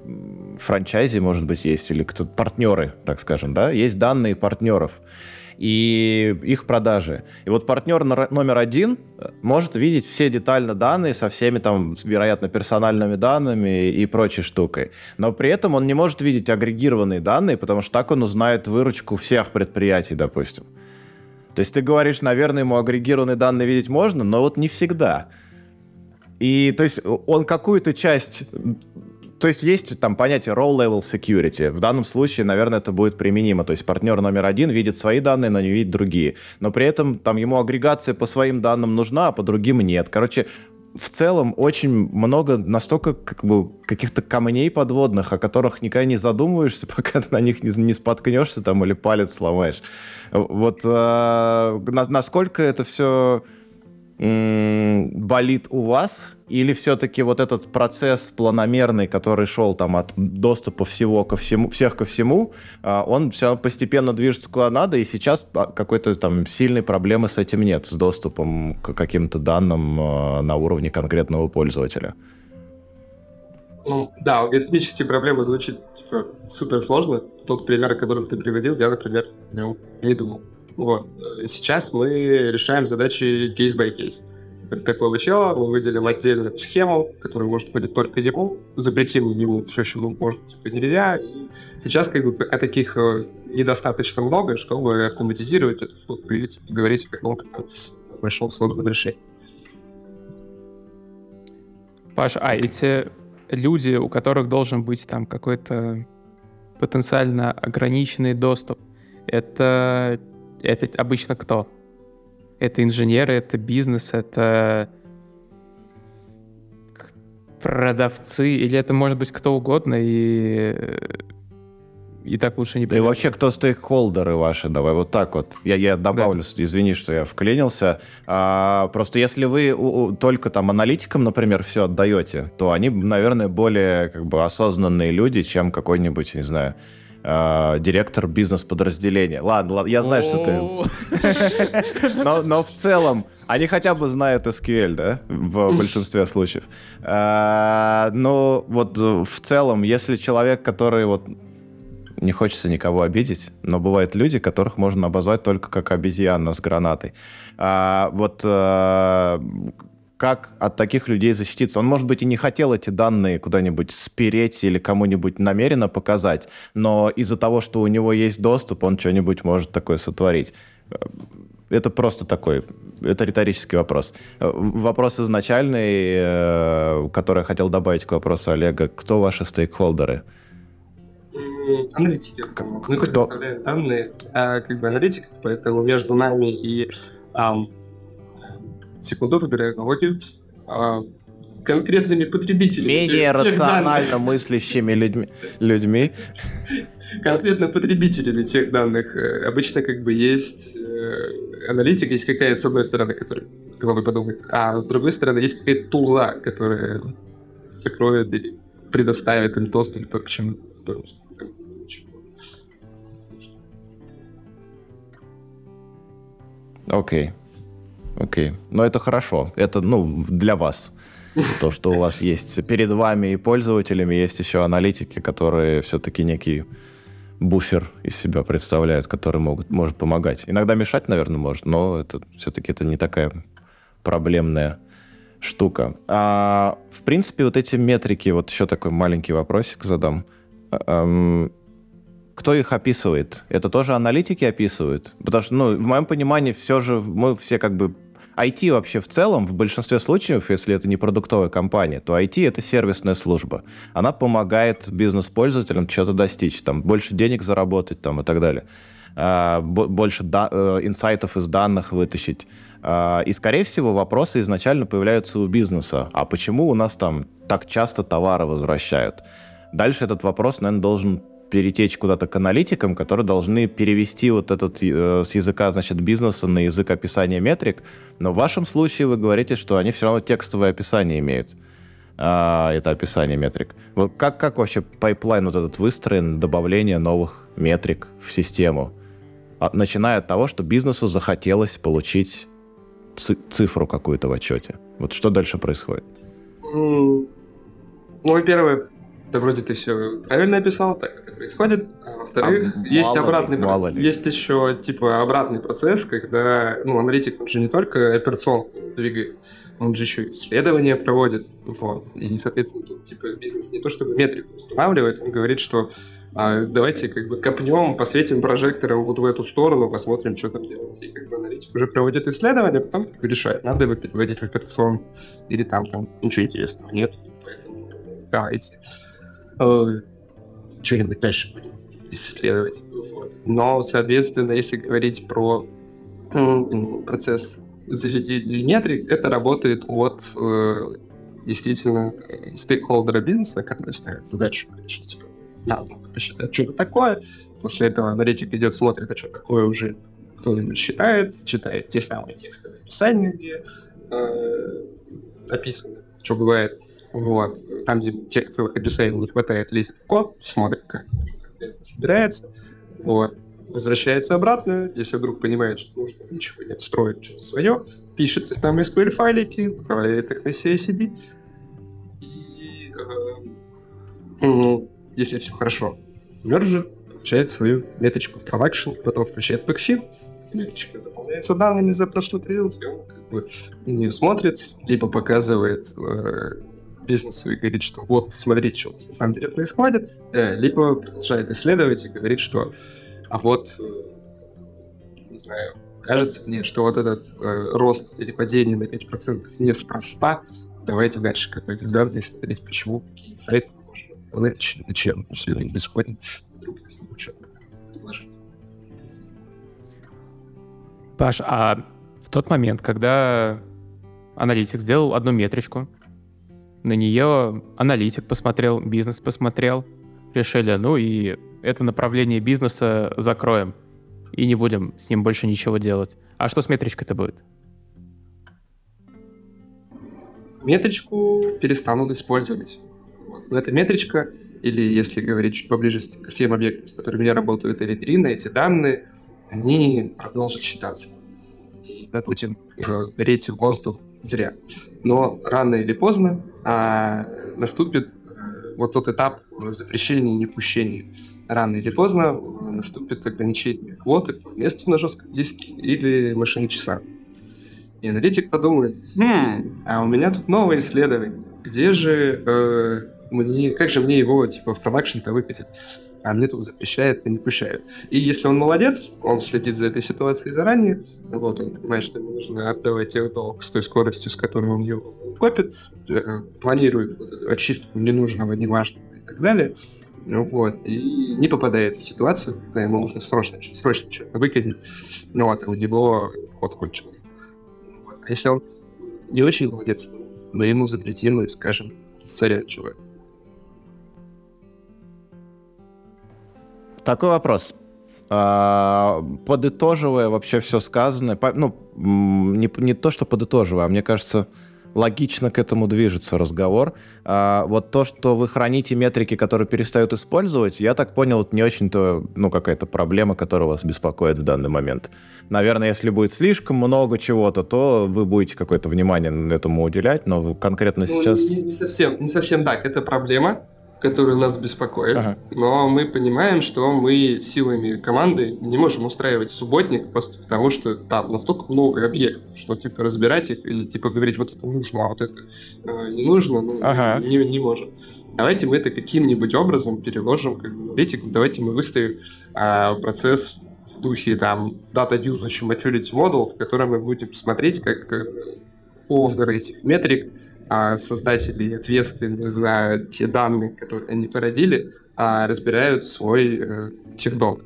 франчайзи, может быть, есть, или кто партнеры, так скажем, да, есть данные партнеров и их продажи. И вот партнер номер один может видеть все детально данные со всеми там, вероятно, персональными данными и прочей штукой. Но при этом он не может видеть агрегированные данные, потому что так он узнает выручку всех предприятий, допустим. То есть ты говоришь, наверное, ему агрегированные данные видеть можно, но вот не всегда. И то есть он какую-то часть... То есть есть там понятие row-level security. В данном случае, наверное, это будет применимо. То есть партнер номер один видит свои данные, но не видит другие. Но при этом там ему агрегация по своим данным нужна, а по другим нет. Короче, в целом очень много настолько как бы каких-то камней подводных, о которых никогда не задумываешься, <laughs> пока ты на них не, не споткнешься там или палец сломаешь. Вот э, на, насколько это все болит у вас, или все-таки вот этот процесс планомерный, который шел там от доступа всего ко всему, всех ко всему, а, он все постепенно движется куда надо, и сейчас а, какой-то там сильной проблемы с этим нет, с доступом к каким-то данным а, на уровне конкретного пользователя? Ну, да, алгоритмические проблемы звучит типа, супер сложно. Тот пример, о котором ты приводил, я, например, не думал. Вот. Сейчас мы решаем задачи кейс by кейс. Такого чела мы выделим отдельную схему, которая может быть только ему, запретим ему все, что может, типа, нельзя. И сейчас как бы пока таких э, недостаточно много, чтобы автоматизировать эту штуку и типа, говорить о каком-то большом сложном решении. Паш, а эти люди, у которых должен быть там какой-то потенциально ограниченный доступ, это это обычно кто? Это инженеры, это бизнес, это продавцы, или это может быть кто угодно, и и так лучше не Да и вообще, кто стейкхолдеры ваши? Давай вот так вот. Я, я добавлю, да. извини, что я вклинился. А, просто если вы у, у, только там аналитикам, например, все отдаете, то они, наверное, более как бы осознанные люди, чем какой-нибудь, не знаю, э, директор бизнес-подразделения. Ладно, ладно, я знаю, что ты... но, но в целом, они хотя бы знают SQL, да, в большинстве случаев. Э, но вот в целом, если человек, который вот не хочется никого обидеть, но бывают люди, которых можно обозвать только как обезьяна с гранатой. А, вот а, как от таких людей защититься. Он, может быть, и не хотел эти данные куда-нибудь спереть или кому-нибудь намеренно показать, но из-за того, что у него есть доступ, он что-нибудь может такое сотворить. Это просто такой, это риторический вопрос. Вопрос изначальный, э, который я хотел добавить к вопросу Олега. Кто ваши стейкхолдеры? Аналитики, в основном. Данные, а, как бы аналитик, поэтому между нами и секунду выбираю аналогию, а, конкретными потребителями. Менее тех, рационально тех мыслящими людьми. людьми. Конкретно потребителями тех данных. Э, обычно как бы есть э, аналитика, есть какая-то с одной стороны, которая головой подумает, а с другой стороны есть какая-то тулза, которая закроет или предоставит им доступ к чему-то. Окей. Okay. Окей. Но это хорошо. Это, ну, для вас. То, что у вас есть перед вами и пользователями, есть еще аналитики, которые все-таки некий буфер из себя представляют, который могут, может помогать. Иногда мешать, наверное, может, но это все-таки это не такая проблемная штука. А, в принципе, вот эти метрики, вот еще такой маленький вопросик задам. Эм, кто их описывает? Это тоже аналитики описывают? Потому что, ну, в моем понимании, все же мы все как бы IT вообще в целом, в большинстве случаев, если это не продуктовая компания, то IT — это сервисная служба. Она помогает бизнес-пользователям что-то достичь, там, больше денег заработать там, и так далее. А, больше э, инсайтов из данных вытащить. А, и, скорее всего, вопросы изначально появляются у бизнеса. А почему у нас там так часто товары возвращают? Дальше этот вопрос, наверное, должен перетечь куда-то к аналитикам, которые должны перевести вот этот э, с языка, значит, бизнеса на язык описания метрик. Но в вашем случае вы говорите, что они все равно текстовое описание имеют. А, это описание метрик. Вот как, как вообще пайплайн вот этот выстроен, добавление новых метрик в систему? А, начиная от того, что бизнесу захотелось получить цифру какую-то в отчете. Вот что дальше происходит? Ну, во-первых, да вроде ты все правильно описал, так это происходит. А во-вторых, а есть обратный ли, мало ли. есть еще типа обратный процесс, когда ну, аналитик он же не только операционку двигает, он же еще исследования проводит, вот. И, соответственно, тут типа бизнес не то чтобы метрику устанавливает, он говорит, что а, давайте как бы копнем, посветим прожектором вот в эту сторону, посмотрим, что там делать. И как бы аналитик уже проводит исследования, а потом как бы решает, надо его переводить в операцион или там, там ничего интересного нет. Поэтому давайте. Э, что-нибудь дальше будем исследовать. Но, соответственно, если говорить про процесс защиты метрик, это работает от э, действительно стейкхолдера бизнеса, который ставит задачу, что типа, посчитать, что это такое. После этого аналитик идет, смотрит, а что такое уже кто-нибудь считает, читает те самые текстовые описания, где э, описано, что бывает. Вот. Там, где текстовых описаний не хватает, лезет в код, смотрит, как собирается. Вот. Возвращается обратно, если вдруг понимает, что нужно ничего не строить, что-то свое, пишет там SQL файлики, отправляет их на CICD. И э, ну, если все хорошо, мержит, получает свою меточку в продакшн, потом включает бэкфил, меточка заполняется данными за прошлый период, и он как бы не смотрит, либо показывает э, бизнесу и говорит, что вот, смотрите, что на самом деле происходит, э, либо продолжает исследовать и говорит, что а вот, э, не знаю, кажется мне, что вот этот э, рост или падение на 5% неспроста, давайте дальше какой-то данные смотреть, почему, какие сайты можно интернет, зачем все это происходит, вдруг я смогу что-то предложить. Паш, а в тот момент, когда аналитик сделал одну метричку, на нее аналитик посмотрел, бизнес посмотрел, решили, ну и это направление бизнеса закроем и не будем с ним больше ничего делать. А что с метричкой-то будет? Метричку перестанут использовать. Но эта метричка, или если говорить чуть поближе к тем объектам, с которыми я работаю, это витрина, эти данные, они продолжат считаться. Гореть в воздух зря. Но рано или поздно а, наступит вот тот этап запрещения и непущения. Рано или поздно наступит ограничение квоты по месту на жестком диске или машине часа. И аналитик подумает, хм, а у меня тут новое исследование. Где же э, мне, как же мне его типа в продакшн-то выкатить? А мне тут запрещают не пущают. И если он молодец, он следит за этой ситуацией заранее, вот, он понимает, что ему нужно отдавать их долг с той скоростью, с которой он его копит, э, планирует вот эту очистку ненужного, неважного и так далее, вот, и не попадает в ситуацию, когда ему нужно срочно, срочно что-то выкатить, ну вот, у него ход кончился. Вот. А если он не очень молодец, мы ему запретим и скажем, сорян, чувак, Такой вопрос. А, подытоживая вообще все сказанное, ну, не, не то, что подытоживая, а мне кажется, логично к этому движется разговор. А, вот то, что вы храните метрики, которые перестают использовать, я так понял, это не очень-то, ну, какая-то проблема, которая вас беспокоит в данный момент. Наверное, если будет слишком много чего-то, то вы будете какое-то внимание этому уделять, но конкретно ну, сейчас... Не, не совсем, не совсем так, это проблема который нас беспокоит. Ага. Но мы понимаем, что мы силами команды не можем устраивать субботник просто потому, что там настолько много объектов, что типа разбирать их и типа говорить, вот это нужно, а вот это э, не нужно, ну, ага. не, не можем. Давайте мы это каким-нибудь образом переложим как бы, в давайте мы выставим а, процесс в духе там Data Usage Maturity Model, в котором мы будем смотреть, как овдер этих метрик а создатели ответственны за те данные, которые они породили, а разбирают свой э, техдолг.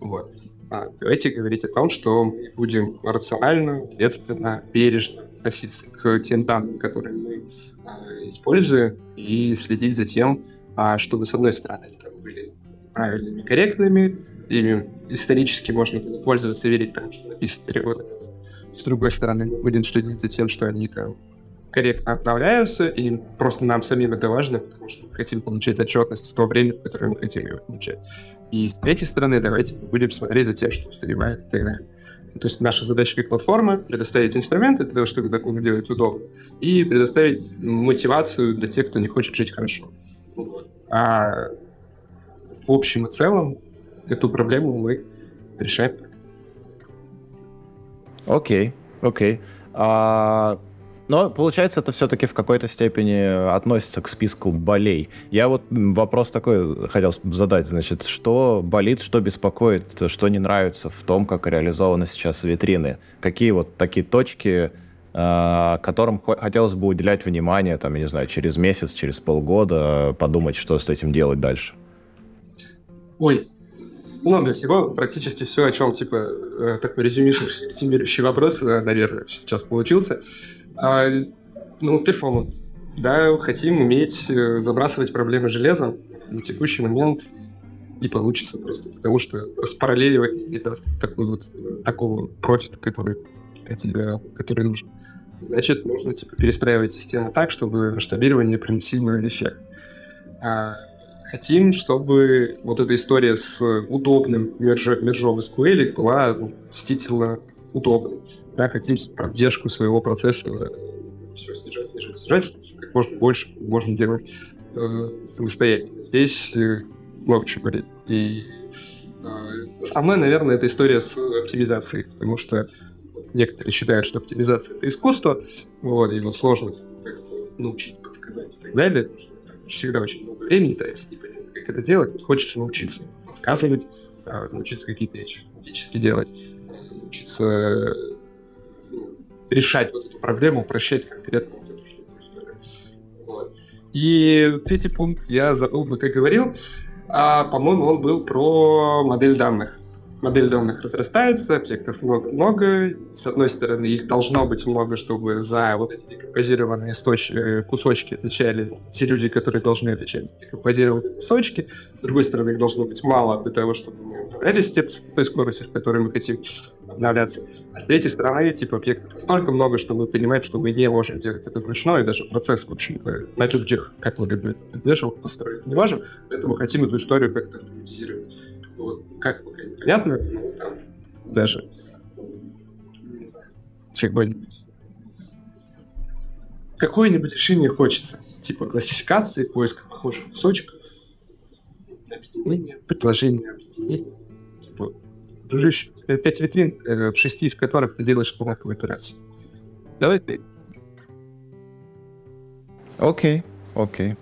Вот. А давайте говорить о том, что мы будем рационально, ответственно, бережно относиться к тем данным, которые мы а, используем, и следить за тем, а, чтобы, с одной стороны, они были правильными, корректными, или исторически можно было пользоваться верить тому, что написано три года. С другой стороны, будем следить за тем, что они там корректно обновляются, и просто нам самим это важно, потому что мы хотим получать отчетность в то время, в которое мы хотим ее получать. И с третьей стороны, давайте будем смотреть за тем, что устаревает и так далее. То есть наша задача как платформа предоставить инструменты для того, чтобы такое делать удобно, и предоставить мотивацию для тех, кто не хочет жить хорошо. А в общем и целом эту проблему мы решаем. Окей, okay, окей. Okay. А но, получается, это все-таки в какой-то степени относится к списку болей. Я вот вопрос такой хотел задать. Значит, что болит, что беспокоит, что не нравится в том, как реализованы сейчас витрины? Какие вот такие точки, а, которым хотелось бы уделять внимание, там, я не знаю, через месяц, через полгода, подумать, что с этим делать дальше? Ой, много всего, практически все, о чем, типа, э, такой <laughs> резюмирующий вопрос, э, наверное, сейчас получился. А, ну, перформанс. Да, хотим уметь э, забрасывать проблемы железом. На текущий момент не получится просто, потому что распараллеливать не даст такой вот, такого профита, который, тебе, который нужен. Значит, нужно типа перестраивать систему так, чтобы масштабирование приносило эффект. А, хотим, чтобы вот эта история с удобным мержом, мержом SQL была ну, действительно удобной да, хотим поддержку своего процесса все снижать, снижать, снижать, чтобы как можно больше можно делать э, самостоятельно. Здесь э, много чего говорит. И э, основное, наверное, это история с оптимизацией, потому что некоторые считают, что оптимизация — это искусство, вот, его сложно как-то научить, подсказать и так далее. Всегда очень много времени тратить, непонятно, как это делать. Вот хочется научиться подсказывать, а, научиться какие-то вещи автоматически делать, научиться решать вот эту проблему, упрощать конкретно вот эту штуку историю. Вот. И третий пункт я забыл бы, как говорил, а, по-моему, он был про модель данных. Модель данных разрастается, объектов много-много. С одной стороны, их должно быть много, чтобы за вот эти декомпозированные. Э, кусочки отвечали те люди, которые должны отвечать за декомпозированные кусочки. С другой стороны, их должно быть мало для того, чтобы мы обновлялись с той скоростью, с которой мы хотим обновляться. А с третьей стороны, типа объектов настолько много, что мы понимаем, что мы не можем делать это вручную, и даже процесс, в общем-то, на людях, мы любим это поддерживать, построить не можем, поэтому хотим эту историю как-то автоматизировать. Вот, как пока непонятно, ну, там, даже, не знаю, чего-нибудь. Какое-нибудь решение хочется, типа классификации, поиска похожих кусочков, объединения, предложения объединения. Типа, дружище, у тебя пять витрин, э, в шести из которых ты делаешь одинаковую операцию. Давай ты. Окей, окей.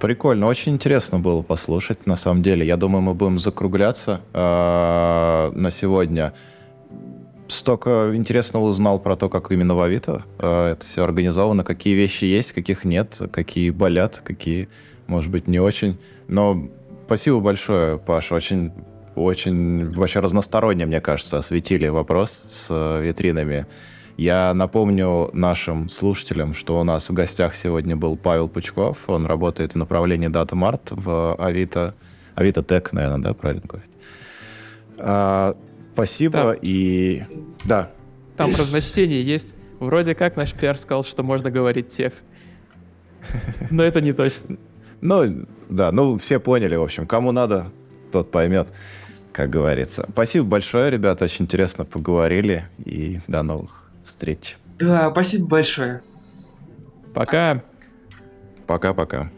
Прикольно, очень интересно было послушать, на самом деле. Я думаю, мы будем закругляться э, на сегодня. Столько интересного узнал про то, как именно в Авито э, это все организовано, какие вещи есть, каких нет, какие болят, какие, может быть, не очень. Но спасибо большое, Паш, очень очень вообще разносторонне, мне кажется, осветили вопрос с витринами. Я напомню нашим слушателям, что у нас в гостях сегодня был Павел Пучков. Он работает в направлении Data Mart в Авито. Авито Тек, наверное, да, правильно говорить? А, спасибо Там... и... Да. Там разночтение есть. Вроде как наш пиар сказал, что можно говорить тех. Но это не точно. Ну, да, ну все поняли, в общем. Кому надо, тот поймет, как говорится. Спасибо большое, ребята, очень интересно поговорили. И до новых встреч. Да, спасибо большое. Пока. Пока-пока.